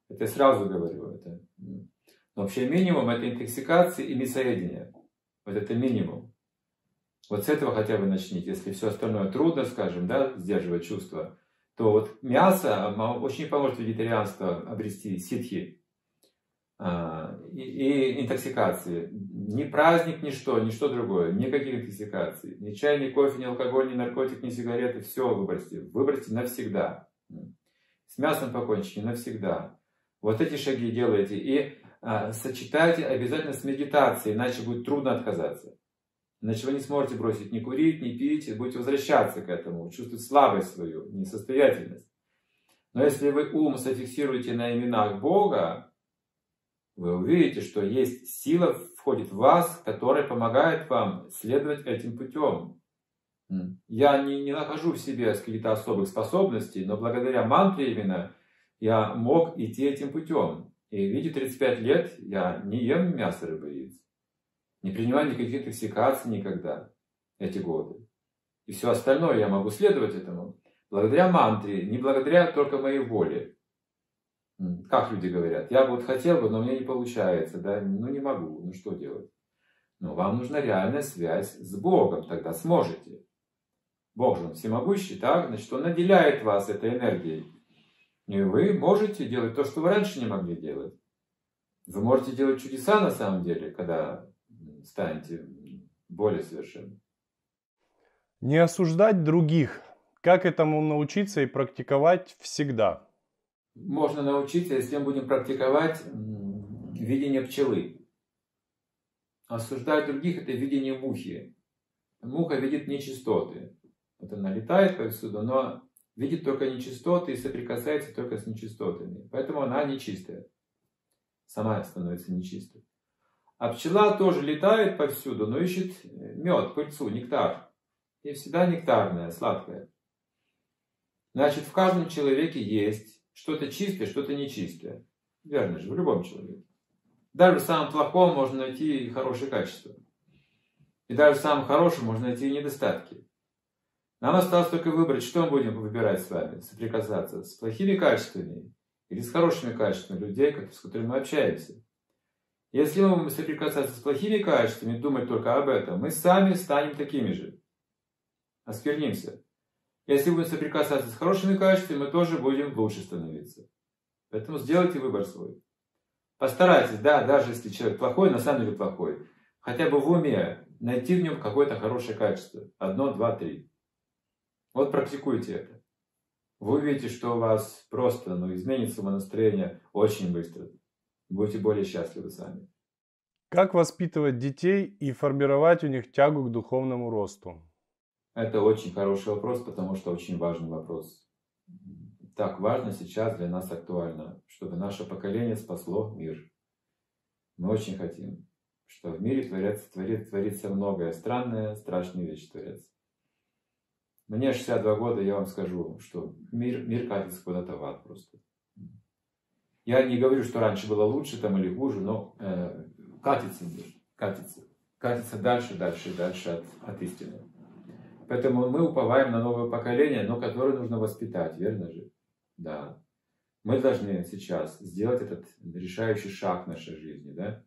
Это я сразу говорю. Это. Но вообще минимум это интоксикации и мясоедение. Вот это минимум. Вот с этого хотя бы начните. Если все остальное трудно, скажем, да, сдерживать чувства, то вот мясо очень поможет вегетарианство обрести ситхи а, и, и интоксикации. Ни праздник, ни что другое, никаких интоксикаций. Ни чай, ни кофе, ни алкоголь, ни наркотик, ни сигареты, все выбросьте. Выбросьте навсегда. С мясом покончите навсегда. Вот эти шаги делайте и а, сочетайте обязательно с медитацией, иначе будет трудно отказаться. Иначе вы не сможете бросить ни курить, ни пить, и будете возвращаться к этому, чувствовать слабость свою, несостоятельность. Но если вы ум зафиксируете на именах Бога, вы увидите, что есть сила входит в вас, которая помогает вам следовать этим путем. Я не, не нахожу в себе каких-то особых способностей, но благодаря мантре именно я мог идти этим путем. И в виде 35 лет я не ем мясо, рыбы, не принимаю никаких интоксикаций никогда эти годы. И все остальное я могу следовать этому благодаря мантре, не благодаря только моей воле. Как люди говорят, я бы вот хотел бы, но мне не получается, да, ну не могу, ну что делать? Но вам нужна реальная связь с Богом, тогда сможете. Бог же он всемогущий, так? Значит, он наделяет вас этой энергией. И вы можете делать то, что вы раньше не могли делать. Вы можете делать чудеса на самом деле, когда станете более совершенным. Не осуждать других. Как этому научиться и практиковать всегда? Можно научиться, если мы будем практиковать видение пчелы. Осуждать других – это видение мухи. Муха видит нечистоты. Вот она летает повсюду, но видит только нечистоты и соприкасается только с нечистотами. Поэтому она нечистая. Сама становится нечистой. А пчела тоже летает повсюду, но ищет э, мед, пыльцу, нектар. И всегда нектарная, сладкая. Значит, в каждом человеке есть что-то чистое, что-то нечистое. Верно же, в любом человеке. Даже в самом плохом можно найти хорошие качества. И даже в самом хорошем можно найти недостатки. Нам осталось только выбрать, что мы будем выбирать с вами, соприкасаться с плохими качествами или с хорошими качествами людей, с которыми мы общаемся. Если мы будем соприкасаться с плохими качествами, думать только об этом, мы сами станем такими же. Осквернимся. Если будем соприкасаться с хорошими качествами, мы тоже будем лучше становиться. Поэтому сделайте выбор свой. Постарайтесь, да, даже если человек плохой, на самом деле плохой, хотя бы в уме найти в нем какое-то хорошее качество. Одно, два, три. Вот практикуйте это. Вы увидите, что у вас просто ну, изменится настроение очень быстро. Будете более счастливы сами. Как воспитывать детей и формировать у них тягу к духовному росту? Это очень хороший вопрос, потому что очень важный вопрос. Так важно сейчас для нас актуально, чтобы наше поколение спасло мир. Мы очень хотим, что в мире творится, творит, творится многое странное, страшные вещи творятся. Мне 62 года, я вам скажу, что мир, мир катится куда-то в ад просто. Я не говорю, что раньше было лучше там или хуже, но э, катится катится. Катится дальше, дальше, дальше от, от истины. Поэтому мы уповаем на новое поколение, но которое нужно воспитать, верно же? Да. Мы должны сейчас сделать этот решающий шаг в нашей жизни, да?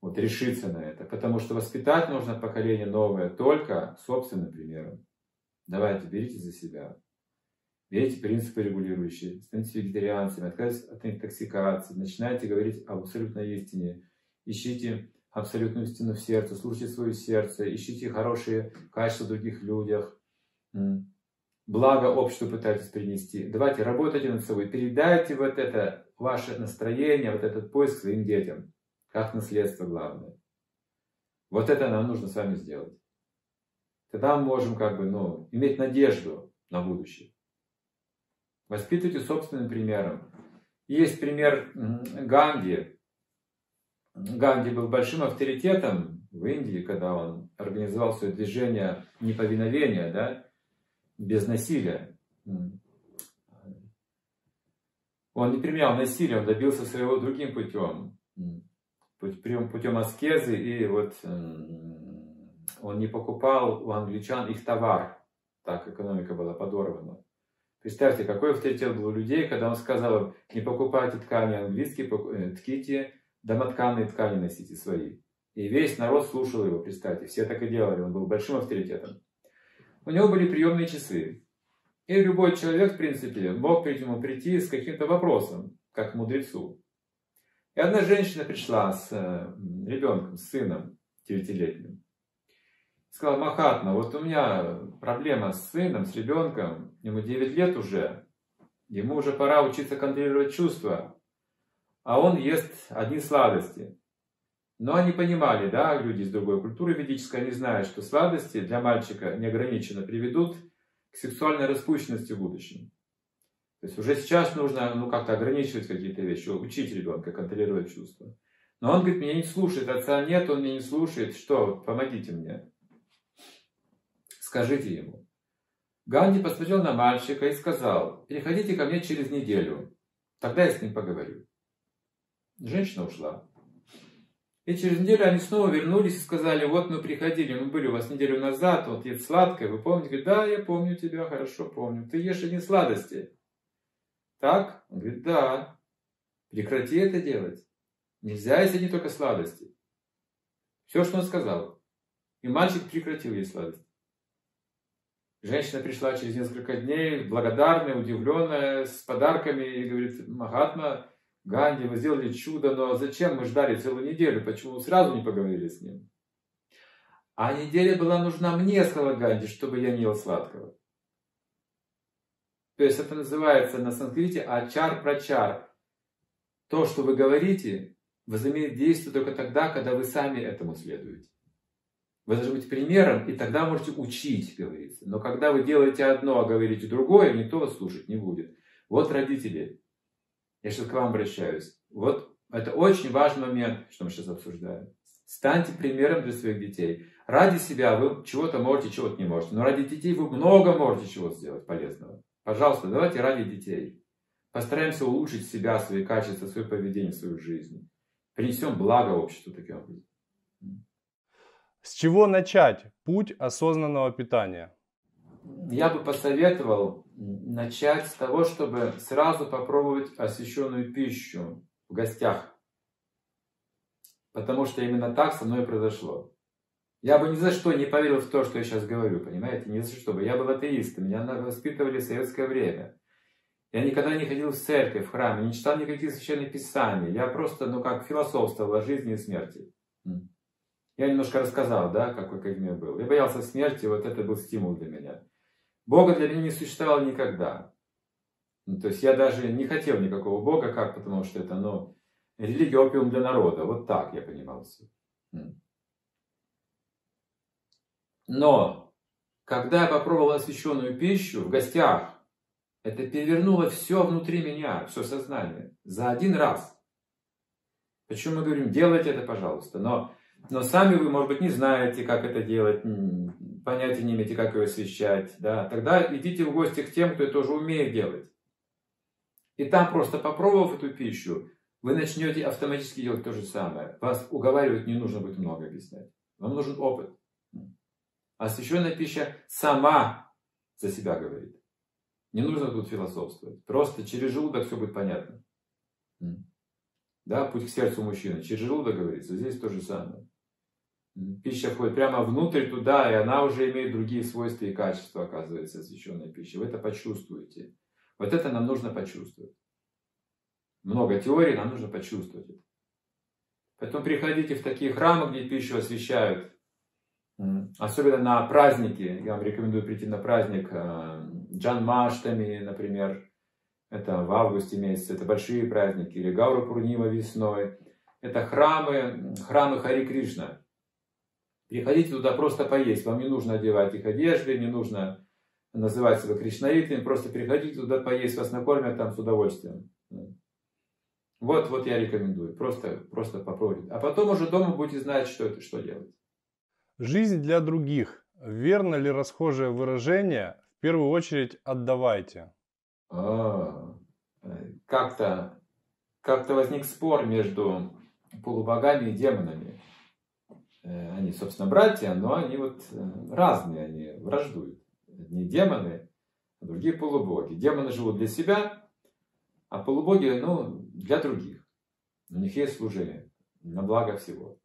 Вот решиться на это. Потому что воспитать нужно поколение новое только собственным примером. Давайте, берите за себя. Берите принципы регулирующие, станьте вегетарианцами, отказывайтесь от интоксикации, начинайте говорить об абсолютной истине, ищите абсолютную истину в сердце, слушайте свое сердце, ищите хорошие качества в других людях, благо обществу пытайтесь принести. Давайте, работайте над собой, передайте вот это ваше настроение, вот этот поиск своим детям, как наследство главное. Вот это нам нужно с вами сделать. Тогда мы можем как бы, ну, иметь надежду на будущее. Воспитывайте собственным примером. Есть пример Ганди. Ганди был большим авторитетом в Индии, когда он организовал свое движение неповиновения, да, без насилия. Он не применял насилие, он добился своего другим путем, путем аскезы и вот он не покупал у англичан их товар. Так экономика была подорвана. Представьте, какой авторитет был у людей, когда он сказал им, не покупайте ткани английские, э, тките домотканные ткани носите свои. И весь народ слушал его, представьте, все так и делали, он был большим авторитетом. У него были приемные часы. И любой человек, в принципе, мог к нему прийти с каким-то вопросом, как мудрецу. И одна женщина пришла с э, ребенком, с сыном девятилетним сказал, Махатма, вот у меня проблема с сыном, с ребенком, ему 9 лет уже, ему уже пора учиться контролировать чувства, а он ест одни сладости. Но они понимали, да, люди из другой культуры ведической, они знают, что сладости для мальчика неограниченно приведут к сексуальной распущенности в будущем. То есть уже сейчас нужно ну, как-то ограничивать какие-то вещи, учить ребенка контролировать чувства. Но он говорит, меня не слушает, отца нет, он меня не слушает, что, помогите мне. Скажите ему. Ганди посмотрел на мальчика и сказал, переходите ко мне через неделю, тогда я с ним поговорю. Женщина ушла. И через неделю они снова вернулись и сказали, вот мы приходили, мы были у вас неделю назад, вот ед сладкое, вы помните? Говорит, да, я помню тебя, хорошо помню. Ты ешь одни сладости. Так? Он говорит, да. Прекрати это делать. Нельзя есть одни только сладости. Все, что он сказал. И мальчик прекратил есть сладости. Женщина пришла через несколько дней, благодарная, удивленная, с подарками, и говорит, Махатма, Ганди, вы сделали чудо, но зачем мы ждали целую неделю, почему сразу не поговорили с ним? А неделя была нужна мне, сказала Ганди, чтобы я не ел сладкого. То есть это называется на санскрите ачар-прачар. То, что вы говорите, возымеет действие только тогда, когда вы сами этому следуете. Вы должны быть примером, и тогда можете учить, говорится. Но когда вы делаете одно, а говорите другое, никто вас слушать не будет. Вот родители. Я сейчас к вам обращаюсь. Вот это очень важный момент, что мы сейчас обсуждаем. Станьте примером для своих детей. Ради себя вы чего-то можете, чего-то не можете. Но ради детей вы много можете чего сделать полезного. Пожалуйста, давайте ради детей. Постараемся улучшить себя, свои качества, свое поведение, свою жизнь. Принесем благо обществу таким образом. С чего начать путь осознанного питания? Я бы посоветовал начать с того, чтобы сразу попробовать освященную пищу в гостях. Потому что именно так со мной произошло. Я бы ни за что не поверил в то, что я сейчас говорю, понимаете? Ни за что бы. Я был атеистом, меня воспитывали в советское время. Я никогда не ходил в церковь, в храм, не читал никаких священных писаний. Я просто, ну как, философствовал о жизни и смерти. Я немножко рассказал, да, какой я был. Я боялся смерти, вот это был стимул для меня. Бога для меня не существовало никогда. Ну, то есть я даже не хотел никакого Бога, как, потому что это, ну, религия опиум для народа. Вот так я понимал все. Но, когда я попробовал освященную пищу в гостях, это перевернуло все внутри меня, все сознание, за один раз. Почему мы говорим, делайте это, пожалуйста. Но, но сами вы, может быть, не знаете, как это делать, понятия не имеете, как его освещать. Да? Тогда идите в гости к тем, кто это уже умеет делать. И там просто попробовав эту пищу, вы начнете автоматически делать то же самое. Вас уговаривать не нужно будет много объяснять. Вам нужен опыт. А священная пища сама за себя говорит. Не нужно тут философствовать. Просто через желудок все будет понятно. Да, путь к сердцу мужчины. Через желудок говорится. Здесь то же самое. Пища входит прямо внутрь туда, и она уже имеет другие свойства и качества, оказывается, освященная пища. Вы это почувствуете. Вот это нам нужно почувствовать. Много теорий, нам нужно почувствовать это. Поэтому приходите в такие храмы, где пищу освещают. Особенно на праздники. Я вам рекомендую прийти на праздник э, Джан Маштами, например. Это в августе месяце. Это большие праздники. Или Гаура Пурнима весной. Это храмы, храмы Хари Кришна. Приходите туда просто поесть. Вам не нужно одевать их одежды, не нужно называть себя кришнаитами. Просто приходите туда поесть, вас накормят там с удовольствием. Вот, вот я рекомендую. Просто, просто попробуйте. А потом уже дома будете знать, что это, что делать. Жизнь для других. Верно ли расхожее выражение «в первую очередь отдавайте»? А, как-то как возник спор между полубогами и демонами. Э, они, собственно, братья, но они вот э, разные, они враждуют. Одни демоны, а другие полубоги. Демоны живут для себя, а полубоги, ну, для других. У них есть служение на благо всего.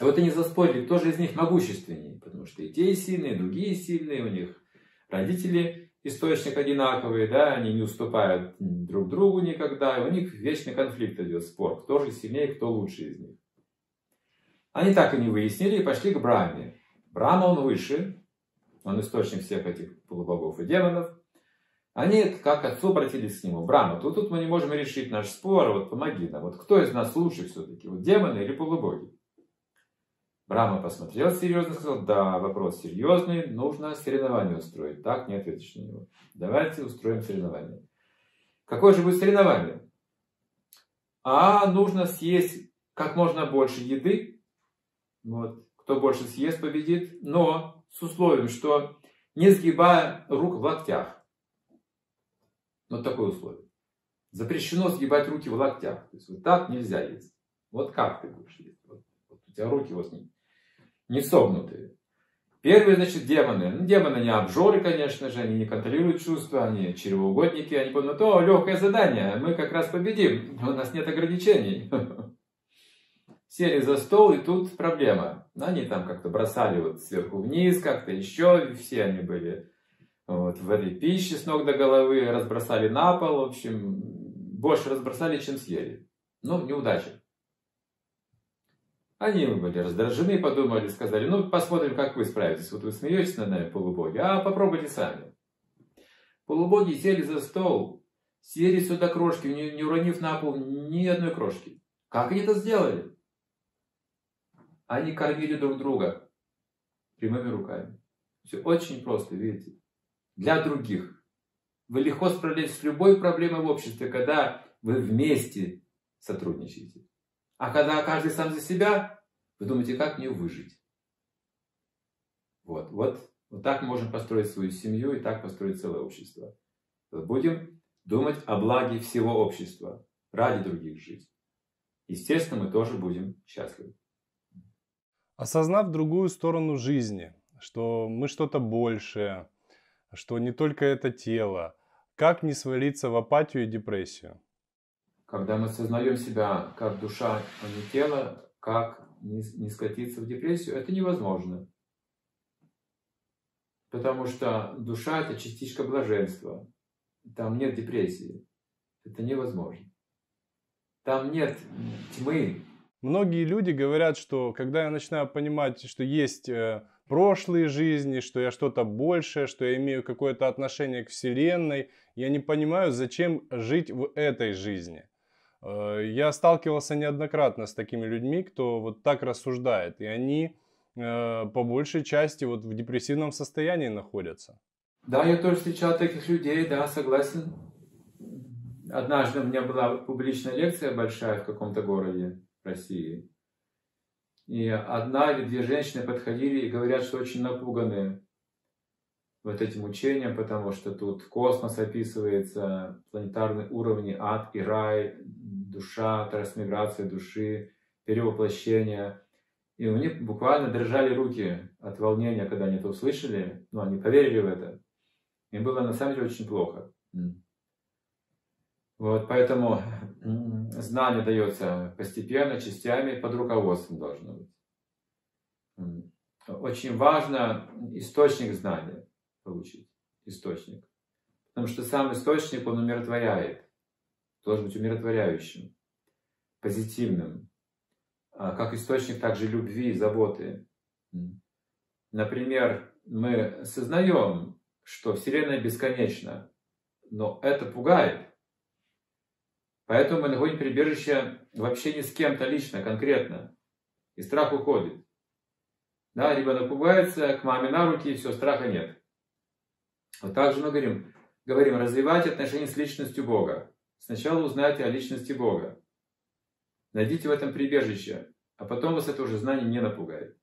И вот они заспорили, кто же из них могущественнее, потому что и те сильные, и другие сильные, у них родители источник одинаковый, да, они не уступают друг другу никогда, и у них вечный конфликт идет, спор, кто же сильнее, кто лучше из них. Они так и не выяснили и пошли к Браме. Брама, он выше, он источник всех этих полубогов и демонов. Они как отцу обратились к нему. Брама, тут, тут мы не можем решить наш спор, вот помоги нам. Вот кто из нас лучше все-таки, вот демоны или полубоги? Брама посмотрел серьезно и сказал, да, вопрос серьезный, нужно соревнование устроить. Так, не ответишь на него. Давайте устроим соревнование. Какое же будет соревнование? А нужно съесть как можно больше еды. Вот. Кто больше съест, победит. Но с условием, что не сгибая рук в локтях. Вот такое условие. Запрещено сгибать руки в локтях. То есть вот так нельзя есть. Вот как ты будешь есть? Вот, вот у тебя руки вот не, не согнутые. Первые, значит, демоны. Ну, демоны не обжоры, конечно же, они не контролируют чувства, они чревоугодники, они подумают, о, легкое задание, мы как раз победим, у нас нет ограничений. Сели за стол, и тут проблема. Они там как-то бросали вот сверху вниз, как-то еще, все они были вот, в этой пище с ног до головы, разбросали на пол, в общем, больше разбросали, чем съели. Ну, неудача. Они были раздражены, подумали, сказали, ну, посмотрим, как вы справитесь. Вот вы смеетесь над нами, полубоги, а попробуйте сами. Полубоги сели за стол, съели сюда крошки, не, не уронив на пол ни одной крошки. Как они это сделали? Они кормили друг друга прямыми руками. Все очень просто, видите. Для других. Вы легко справляетесь с любой проблемой в обществе, когда вы вместе сотрудничаете. А когда каждый сам за себя, вы думаете, как мне выжить? Вот, вот, вот так мы можем построить свою семью и так построить целое общество. Будем думать о благе всего общества, ради других жить. Естественно, мы тоже будем счастливы. Осознав другую сторону жизни, что мы что-то большее, что не только это тело, как не свалиться в апатию и депрессию? Когда мы осознаем себя как душа, а не тело, как не, скатиться в депрессию, это невозможно. Потому что душа – это частичка блаженства. Там нет депрессии. Это невозможно. Там нет тьмы. Многие люди говорят, что когда я начинаю понимать, что есть э, прошлые жизни, что я что-то большее, что я имею какое-то отношение к Вселенной, я не понимаю, зачем жить в этой жизни. Э, я сталкивался неоднократно с такими людьми, кто вот так рассуждает, и они э, по большей части вот в депрессивном состоянии находятся. Да, я тоже встречал таких людей, да, согласен. Однажды у меня была публичная лекция большая в каком-то городе России. И одна или две женщины подходили и говорят, что очень напуганы вот этим учением, потому что тут космос описывается, планетарные уровни, ад и рай, душа, трансмиграция души, перевоплощение. И у них буквально дрожали руки от волнения, когда они это услышали. Ну, они поверили в это. Им было на самом деле очень плохо. Вот, поэтому знание дается постепенно, частями, под руководством должно быть. Очень важно источник знания получить. Источник. Потому что сам источник, он умиротворяет должен быть умиротворяющим, позитивным, а, как источник также любви и заботы. Например, мы сознаем, что Вселенная бесконечна, но это пугает. Поэтому мы находим прибежище в общении с кем-то лично, конкретно. И страх уходит. Да, ребенок пугается, к маме на руки, и все, страха нет. Вот так же мы говорим, говорим, развивать отношения с личностью Бога. Сначала узнайте о личности Бога. Найдите в этом прибежище, а потом вас это уже знание не напугает.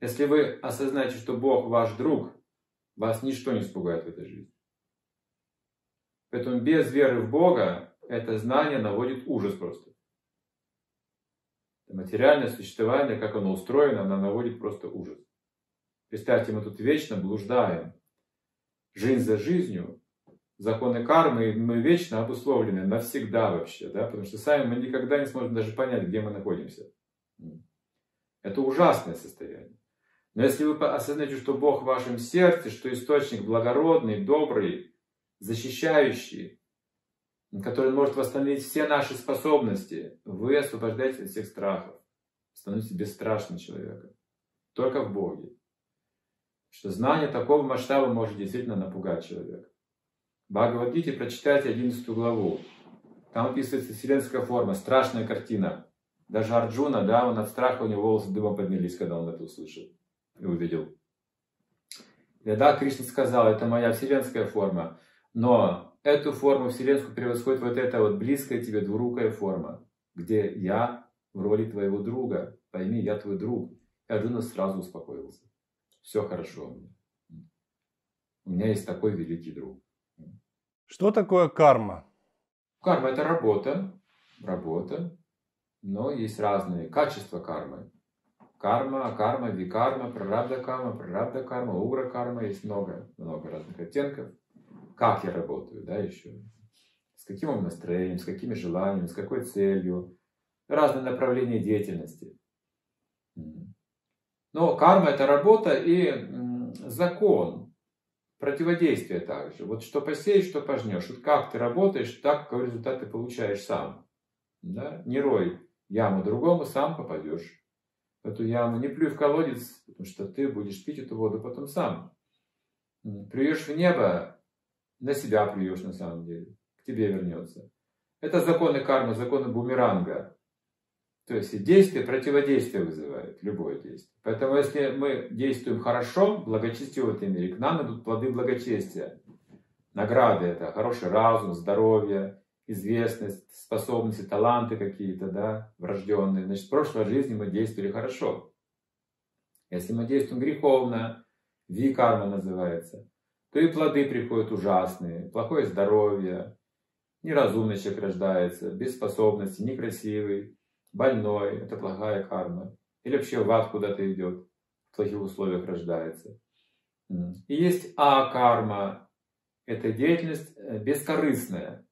Если вы осознаете, что Бог ваш друг, вас ничто не испугает в этой жизни. Поэтому без веры в Бога это знание наводит ужас просто. Материальное существование, как оно устроено, оно наводит просто ужас. Представьте, мы тут вечно блуждаем. Жизнь за жизнью, законы кармы, мы вечно обусловлены навсегда вообще, да, потому что сами мы никогда не сможем даже понять, где мы находимся. Это ужасное состояние. Но если вы осознаете, что Бог в вашем сердце, что источник благородный, добрый, защищающий, который может восстановить все наши способности, вы освобождаетесь от всех страхов, становитесь бесстрашным человеком. Только в Боге. Что знание такого масштаба может действительно напугать человека. Бхагавадгите прочитайте 11 главу. Там описывается вселенская форма, страшная картина. Даже Арджуна, да, он от страха, у него волосы дымом поднялись, когда он это услышал и увидел. И да, Кришна сказал, это моя вселенская форма, но эту форму вселенскую превосходит вот эта вот близкая тебе двурукая форма, где я в роли твоего друга. Пойми, я твой друг. И Арджуна сразу успокоился. Все хорошо у меня. У меня есть такой великий друг. Что такое карма? Карма – это работа, работа, но есть разные качества кармы. Карма, карма, викарма, прарабда карма, прарабда карма, угра карма, есть много, много разных оттенков. Как я работаю, да, еще. С каким настроением, с какими желаниями, с какой целью. Разные направления деятельности. Но карма – это работа и закон, противодействие также. Вот что посеешь, что пожнешь. Вот как ты работаешь, так какой результат ты получаешь сам. Да? Не рой яму другому, сам попадешь в эту яму. Не плюй в колодец, потому что ты будешь пить эту воду потом сам. Плюешь в небо, на себя плюешь на самом деле. К тебе вернется. Это законы кармы, законы бумеранга. То есть действие противодействие вызывает, любое действие. Поэтому если мы действуем хорошо, благочестиво в этом мире, к нам идут плоды благочестия. Награды это хороший разум, здоровье, известность, способности, таланты какие-то, да, врожденные. Значит, в прошлой жизни мы действовали хорошо. Если мы действуем греховно, ви-карма называется, то и плоды приходят ужасные, плохое здоровье, неразумный человек рождается, без способностей, некрасивый, больной, это плохая карма. Или вообще в ад куда-то идет, в плохих условиях рождается. И есть а-карма, это деятельность э, бескорыстная.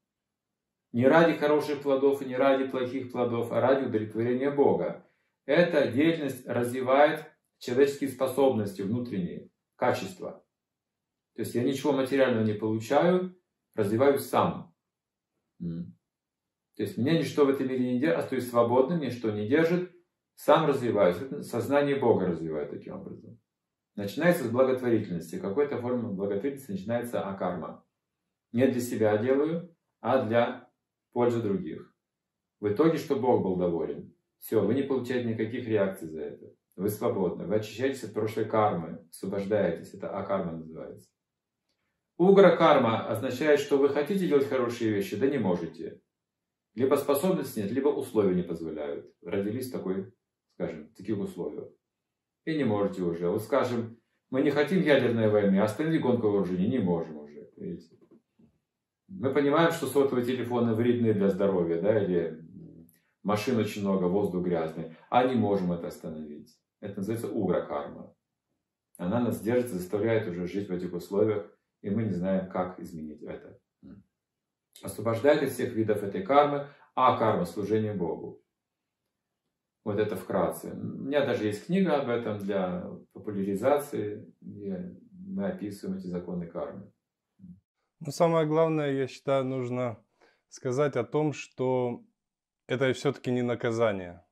Не ради хороших плодов и не ради плохих плодов, а ради удовлетворения Бога. Эта деятельность развивает человеческие способности внутренние, качества. То есть я ничего материального не получаю, развиваюсь сам. То есть меня ничто в этом мире не держит, остаюсь свободным, ничто не держит, сам развиваюсь. Это сознание Бога развивает таким образом. Начинается с благотворительности. Какой-то формы благотворительности начинается акарма. Не для себя делаю, а для пользы других. В итоге, что Бог был доволен. Все, вы не получаете никаких реакций за это. Вы свободны. Вы очищаетесь от прошлой кармы, освобождаетесь. Это акарма называется. Угра карма означает, что вы хотите делать хорошие вещи, да не можете. Либо способности нет, либо условия не позволяют. Родились такой, скажем, таких условиях. И не можете уже. Вот скажем, мы не хотим ядерной войны, а остановить гонку вооружений не можем уже. Видите? Мы понимаем, что сотовые телефоны вредны для здоровья, да, или машин очень много, воздух грязный, а не можем это остановить. Это называется угра-карма. Она нас держит, заставляет уже жить в этих условиях, и мы не знаем, как изменить это. Освобождает из всех видов этой кармы, а карма – служение Богу. Вот это вкратце. У меня даже есть книга об этом для популяризации, где мы описываем эти законы кармы. Ну, самое главное, я считаю, нужно сказать о том, что это все-таки не наказание.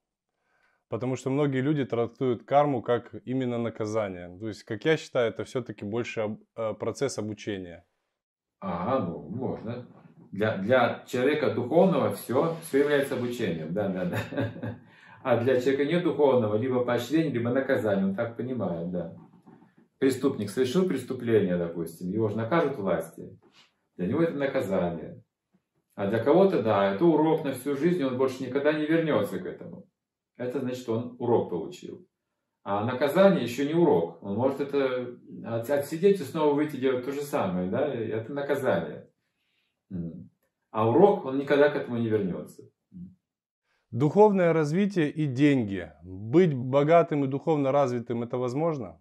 Потому что многие люди трактуют карму как именно наказание. То есть, как я считаю, это все-таки больше э, процесс обучения. Ага, ну, можно. Для, для человека духовного все, все является обучением. Да, да, да. А для человека не духовного либо поощрение, либо наказание. Он так понимает, да. Преступник совершил преступление, допустим, его же накажут власти. Для него это наказание. А для кого-то, да, это урок на всю жизнь, он больше никогда не вернется к этому. Это значит, он урок получил. А наказание еще не урок. Он может это отсидеть и снова выйти делать то же самое. Да? Это наказание. А урок, он никогда к этому не вернется. Духовное развитие и деньги. Быть богатым и духовно развитым это возможно?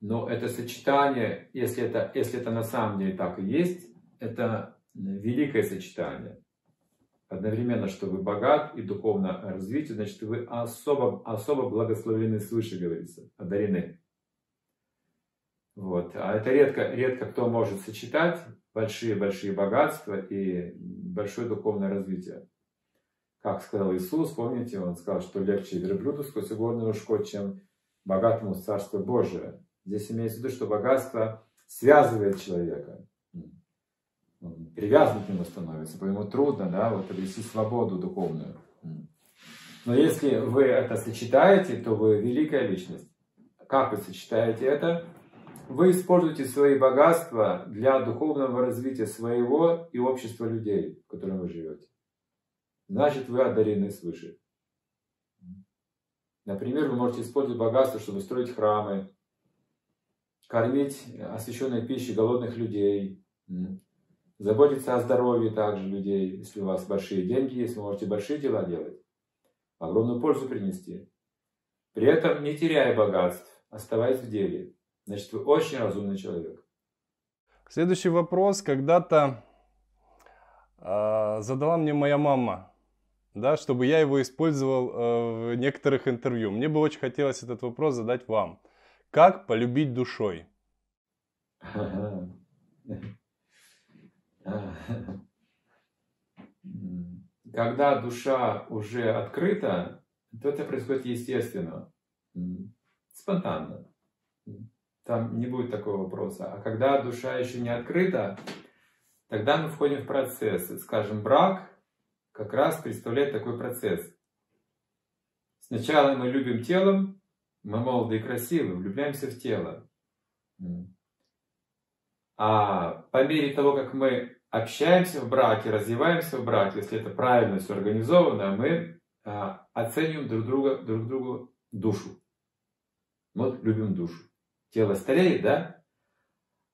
Но это сочетание, если это, если это на самом деле так и есть, это великое сочетание. Одновременно, что вы богат и духовно развиты, значит, вы особо, особо благословлены свыше, говорится, одарены. Вот. А это редко, редко кто может сочетать большие-большие богатства и большое духовное развитие. Как сказал Иисус, помните, он сказал, что легче верблюду сквозь угодную ушко, чем богатому Царство Божие. Здесь имеется в виду, что богатство связывает человека привязан к нему становится, ему трудно, да, вот обрести свободу духовную. Но если вы это сочетаете, то вы великая личность. Как вы сочетаете это? Вы используете свои богатства для духовного развития своего и общества людей, в котором вы живете. Значит, вы одарены свыше. Например, вы можете использовать богатство, чтобы строить храмы, кормить освященной пищей голодных людей, Заботиться о здоровье также людей. Если у вас большие деньги есть, вы можете большие дела делать. Огромную пользу принести. При этом не теряя богатств, оставаясь в деле. Значит, вы очень разумный человек. Следующий вопрос. Когда-то э, задала мне моя мама, да, чтобы я его использовал э, в некоторых интервью. Мне бы очень хотелось этот вопрос задать вам. Как полюбить душой? Когда душа уже открыта, то это происходит естественно, спонтанно. Там не будет такого вопроса. А когда душа еще не открыта, тогда мы входим в процесс. Скажем, брак как раз представляет такой процесс. Сначала мы любим телом, мы молоды и красивы, влюбляемся в тело. А по мере того, как мы общаемся в браке, развиваемся в браке, если это правильно все организовано, мы а, оцениваем друг друга, друг другу душу. Вот любим душу. Тело стареет, да?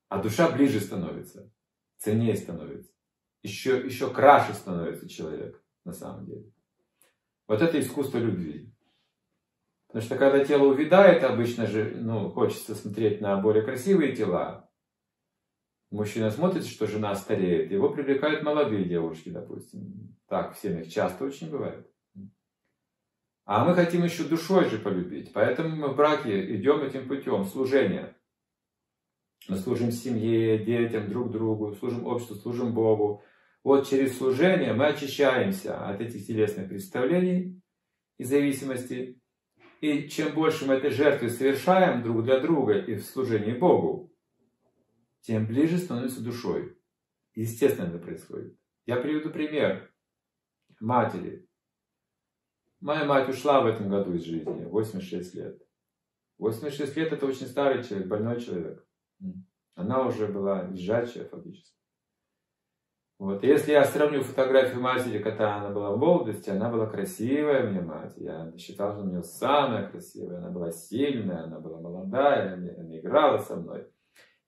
А душа ближе становится, ценнее становится. Еще, еще краше становится человек на самом деле. Вот это искусство любви. Потому что когда тело увядает, обычно же ну, хочется смотреть на более красивые тела, Мужчина смотрит, что жена стареет, его привлекают молодые девушки, допустим. Так в семьях часто очень бывает. А мы хотим еще душой же полюбить. Поэтому мы в браке идем этим путем служения. Мы служим семье, детям, друг другу, служим обществу, служим Богу. Вот через служение мы очищаемся от этих телесных представлений и зависимости. И чем больше мы этой жертвы совершаем друг для друга и в служении Богу, тем ближе становится душой. Естественно, это происходит. Я приведу пример матери. Моя мать ушла в этом году из жизни, 86 лет. 86 лет это очень старый человек, больной человек. Она уже была лежачая фактически. Вот. Если я сравню фотографию матери, когда она была в молодости, она была красивая мне мать. Я считал, что у нее самая красивая. Она была сильная, она была молодая, она играла со мной.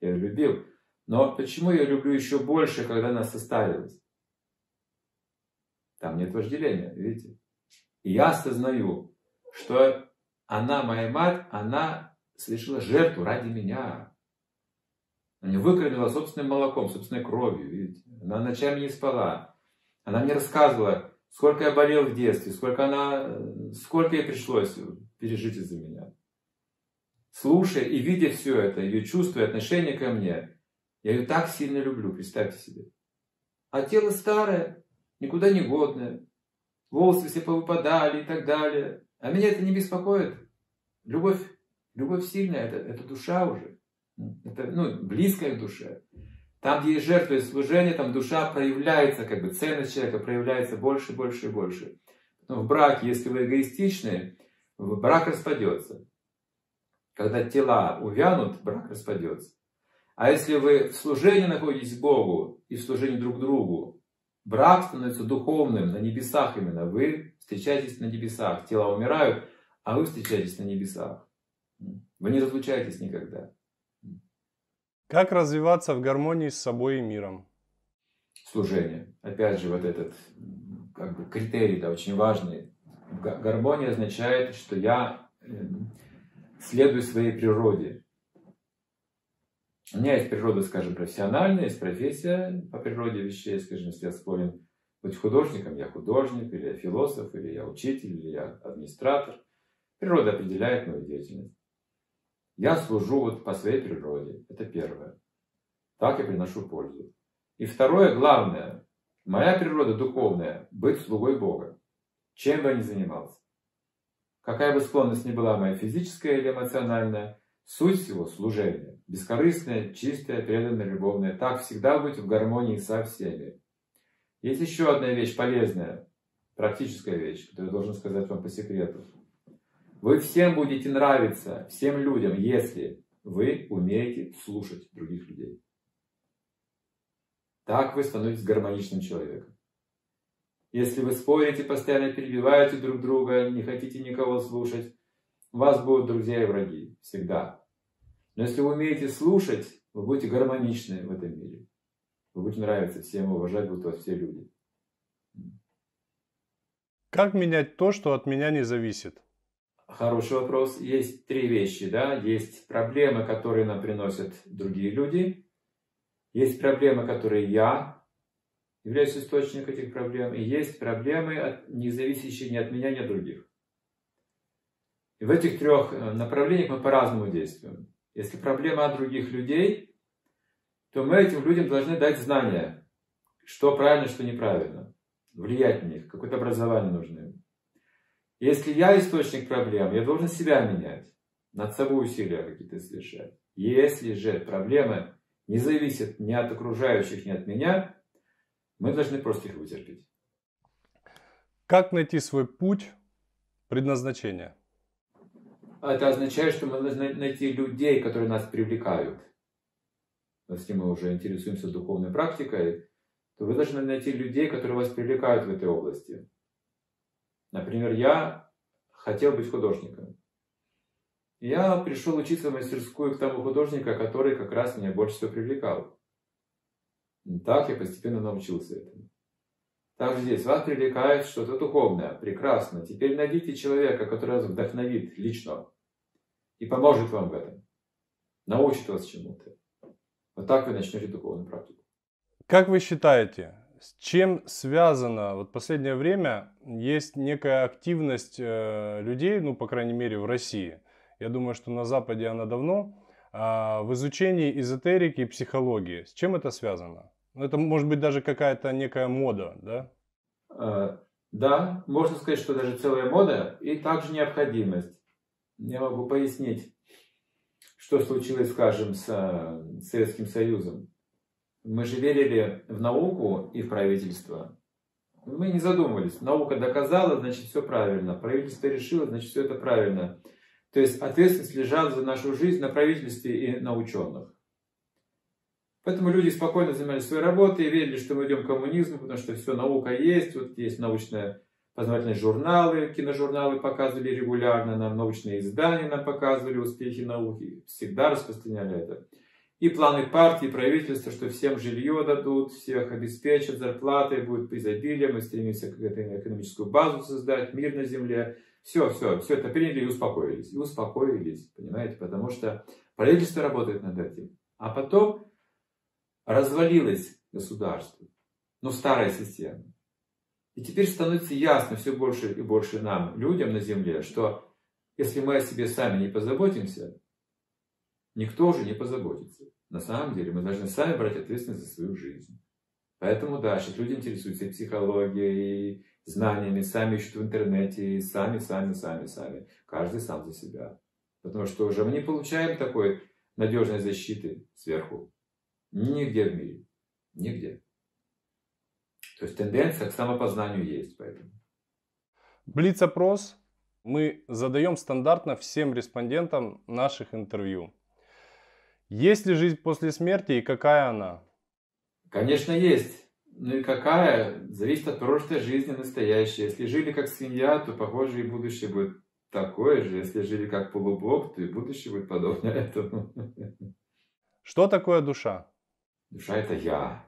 Я любил. Но почему я люблю еще больше, когда она состарилась? Там нет вожделения, видите? И я осознаю, что она, моя мать, она совершила жертву ради меня. Она выкормила собственным молоком, собственной кровью, видите. Она ночами не спала. Она мне рассказывала, сколько я болел в детстве, сколько она, сколько ей пришлось пережить из-за меня. Слушая и видя все это, ее чувства и отношение ко мне, я ее так сильно люблю, представьте себе. А тело старое, никуда не годное, волосы все повыпадали и так далее. А меня это не беспокоит. Любовь, любовь сильная, это, это душа уже. Это ну, близкая к душе. Там, где есть жертва и служение, там душа проявляется, как бы ценность человека проявляется больше, больше и больше. Но в браке, если вы эгоистичны, брак распадется. Когда тела увянут, брак распадется. А если вы в служении находитесь Богу и в служении друг другу, Брак становится духовным на небесах именно. Вы встречаетесь на небесах. Тела умирают, а вы встречаетесь на небесах. Вы не разлучаетесь никогда. Как развиваться в гармонии с собой и миром? Служение. Опять же, вот этот как бы, критерий да, очень важный. Гармония означает, что я следую своей природе. У меня есть природа, скажем, профессиональная, есть профессия по природе вещей, скажем, если я склонен быть художником, я художник, или я философ, или я учитель, или я администратор. Природа определяет мою деятельность. Я служу вот по своей природе. Это первое. Так я приношу пользу. И второе, главное, моя природа духовная – быть слугой Бога. Чем бы я ни занимался. Какая бы склонность ни была моя физическая или эмоциональная, Суть всего – служение. Бескорыстное, чистое, преданное, любовное. Так всегда быть в гармонии со всеми. Есть еще одна вещь полезная, практическая вещь, которую я должен сказать вам по секрету. Вы всем будете нравиться, всем людям, если вы умеете слушать других людей. Так вы становитесь гармоничным человеком. Если вы спорите, постоянно перебиваете друг друга, не хотите никого слушать, у вас будут друзья и враги. Всегда. Но если вы умеете слушать, вы будете гармоничны в этом мире. Вы будете нравиться всем, уважать будут вас все люди. Как менять то, что от меня не зависит? Хороший вопрос. Есть три вещи. Да? Есть проблемы, которые нам приносят другие люди. Есть проблемы, которые я являюсь источником этих проблем. И есть проблемы, не зависящие ни от меня, ни от других. И в этих трех э, направлениях мы по-разному действуем. Если проблема от других людей, то мы этим людям должны дать знания, что правильно, что неправильно. Влиять на них, какое-то образование нужно им. Если я источник проблем, я должен себя менять, над собой усилия какие-то совершать. Если же проблемы не зависят ни от окружающих, ни от меня, мы должны просто их вытерпеть. Как найти свой путь предназначения? это означает, что мы должны найти людей, которые нас привлекают. Если мы уже интересуемся духовной практикой, то вы должны найти людей, которые вас привлекают в этой области. Например, я хотел быть художником. Я пришел учиться в мастерскую к тому художника, который как раз меня больше всего привлекал. Так я постепенно научился этому. Так здесь вас привлекает что-то духовное. Прекрасно. Теперь найдите человека, который вас вдохновит лично и поможет вам в этом. Научит вас чему-то. Вот так вы начнете духовную практику. Как вы считаете, с чем связано, вот последнее время есть некая активность э, людей, ну, по крайней мере, в России, я думаю, что на Западе она давно, э, в изучении эзотерики и психологии. С чем это связано? Ну, это может быть даже какая-то некая мода, да? Э, да, можно сказать, что даже целая мода и также необходимость. Я могу пояснить, что случилось, скажем, с э, Советским Союзом. Мы же верили в науку и в правительство. Мы не задумывались. Наука доказала, значит, все правильно. Правительство решило, значит, все это правильно. То есть ответственность лежала за нашу жизнь на правительстве и на ученых. Поэтому люди спокойно занимались своей работой верили, что мы идем к коммунизму, потому что все, наука есть, вот есть научные познавательные журналы, киножурналы показывали регулярно, нам научные издания нам показывали успехи науки, всегда распространяли это. И планы партии, правительства, что всем жилье дадут, всех обеспечат зарплатой, будет изобилие, мы стремимся к этой экономическую базу создать, мир на земле. Все, все, все это приняли и успокоились. И успокоились, понимаете, потому что правительство работает над этим. А потом развалилось государство. Ну, старая система. И теперь становится ясно все больше и больше нам, людям на земле, что если мы о себе сами не позаботимся, никто уже не позаботится. На самом деле мы должны сами брать ответственность за свою жизнь. Поэтому, да, сейчас люди интересуются психологией, знаниями, сами ищут в интернете, сами, сами, сами, сами. Каждый сам за себя. Потому что уже мы не получаем такой надежной защиты сверху. Нигде в мире. Нигде. То есть тенденция к самопознанию есть поэтому. Блиц-опрос мы задаем стандартно всем респондентам наших интервью. Есть ли жизнь после смерти и какая она? Конечно, есть. Ну и какая? Зависит от прошлой жизни настоящей. Если жили как свинья, то, похоже, и будущее будет такое же. Если жили как полубог, то и будущее будет подобно этому. Что такое душа? Душа – это я.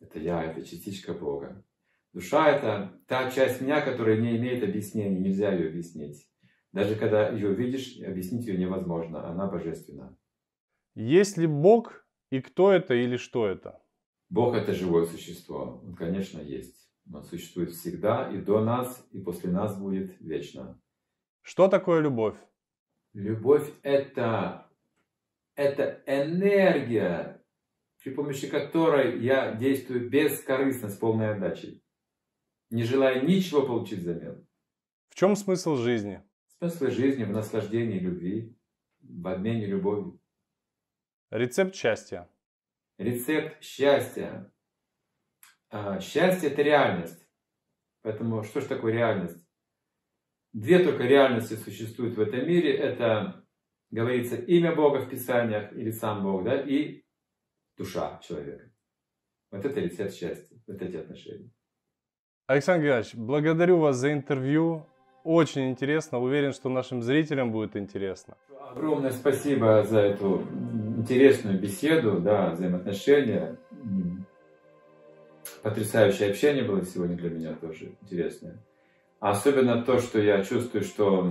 Это я, это частичка Бога. Душа – это та часть меня, которая не имеет объяснений, нельзя ее объяснить. Даже когда ее видишь, объяснить ее невозможно, она божественна. Есть ли Бог и кто это или что это? Бог – это живое существо. Он, конечно, есть. Он существует всегда и до нас, и после нас будет вечно. Что такое любовь? Любовь – это, это энергия, при помощи которой я действую бескорыстно, с полной отдачей, не желая ничего получить взамен. В чем смысл жизни? Смысл жизни в наслаждении любви, в обмене любовью. Рецепт счастья. Рецепт счастья. А, счастье – это реальность. Поэтому что же такое реальность? Две только реальности существуют в этом мире. Это, говорится, имя Бога в Писаниях или сам Бог, да, и душа человека. Вот это рецепт счастья, вот эти отношения. Александр Геннадьевич, благодарю вас за интервью. Очень интересно. Уверен, что нашим зрителям будет интересно. Огромное спасибо за эту интересную беседу, да, взаимоотношения. Потрясающее общение было сегодня для меня тоже интересное. Особенно то, что я чувствую, что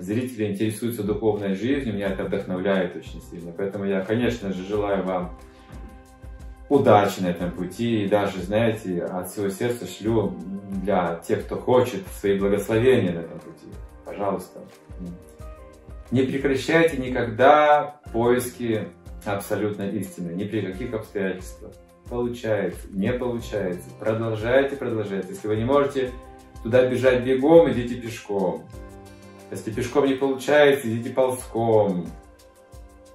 зрители интересуются духовной жизнью, меня это вдохновляет очень сильно. Поэтому я, конечно же, желаю вам удачи на этом пути. И даже, знаете, от всего сердца шлю для тех, кто хочет, свои благословения на этом пути. Пожалуйста. Не прекращайте никогда поиски абсолютной истины, ни при каких обстоятельствах. Получается, не получается. Продолжайте, продолжайте. Если вы не можете туда бежать бегом, идите пешком. Если пешком не получается, идите ползком.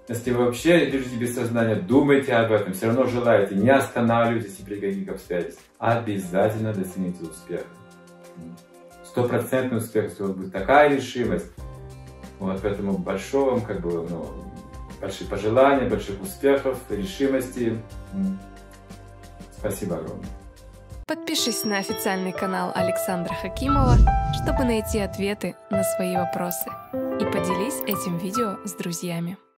Если вы вообще держите без сознания, думайте об этом, все равно желаете, не останавливайтесь при каких обстоятельствах. Обязательно достигните успеха. Стопроцентный успех, если у вас будет такая решимость. Вот, поэтому большого вам, как бы, ну, большие пожелания, больших успехов, решимости. Спасибо огромное. Подпишись на официальный канал Александра Хакимова, чтобы найти ответы на свои вопросы. И поделись этим видео с друзьями.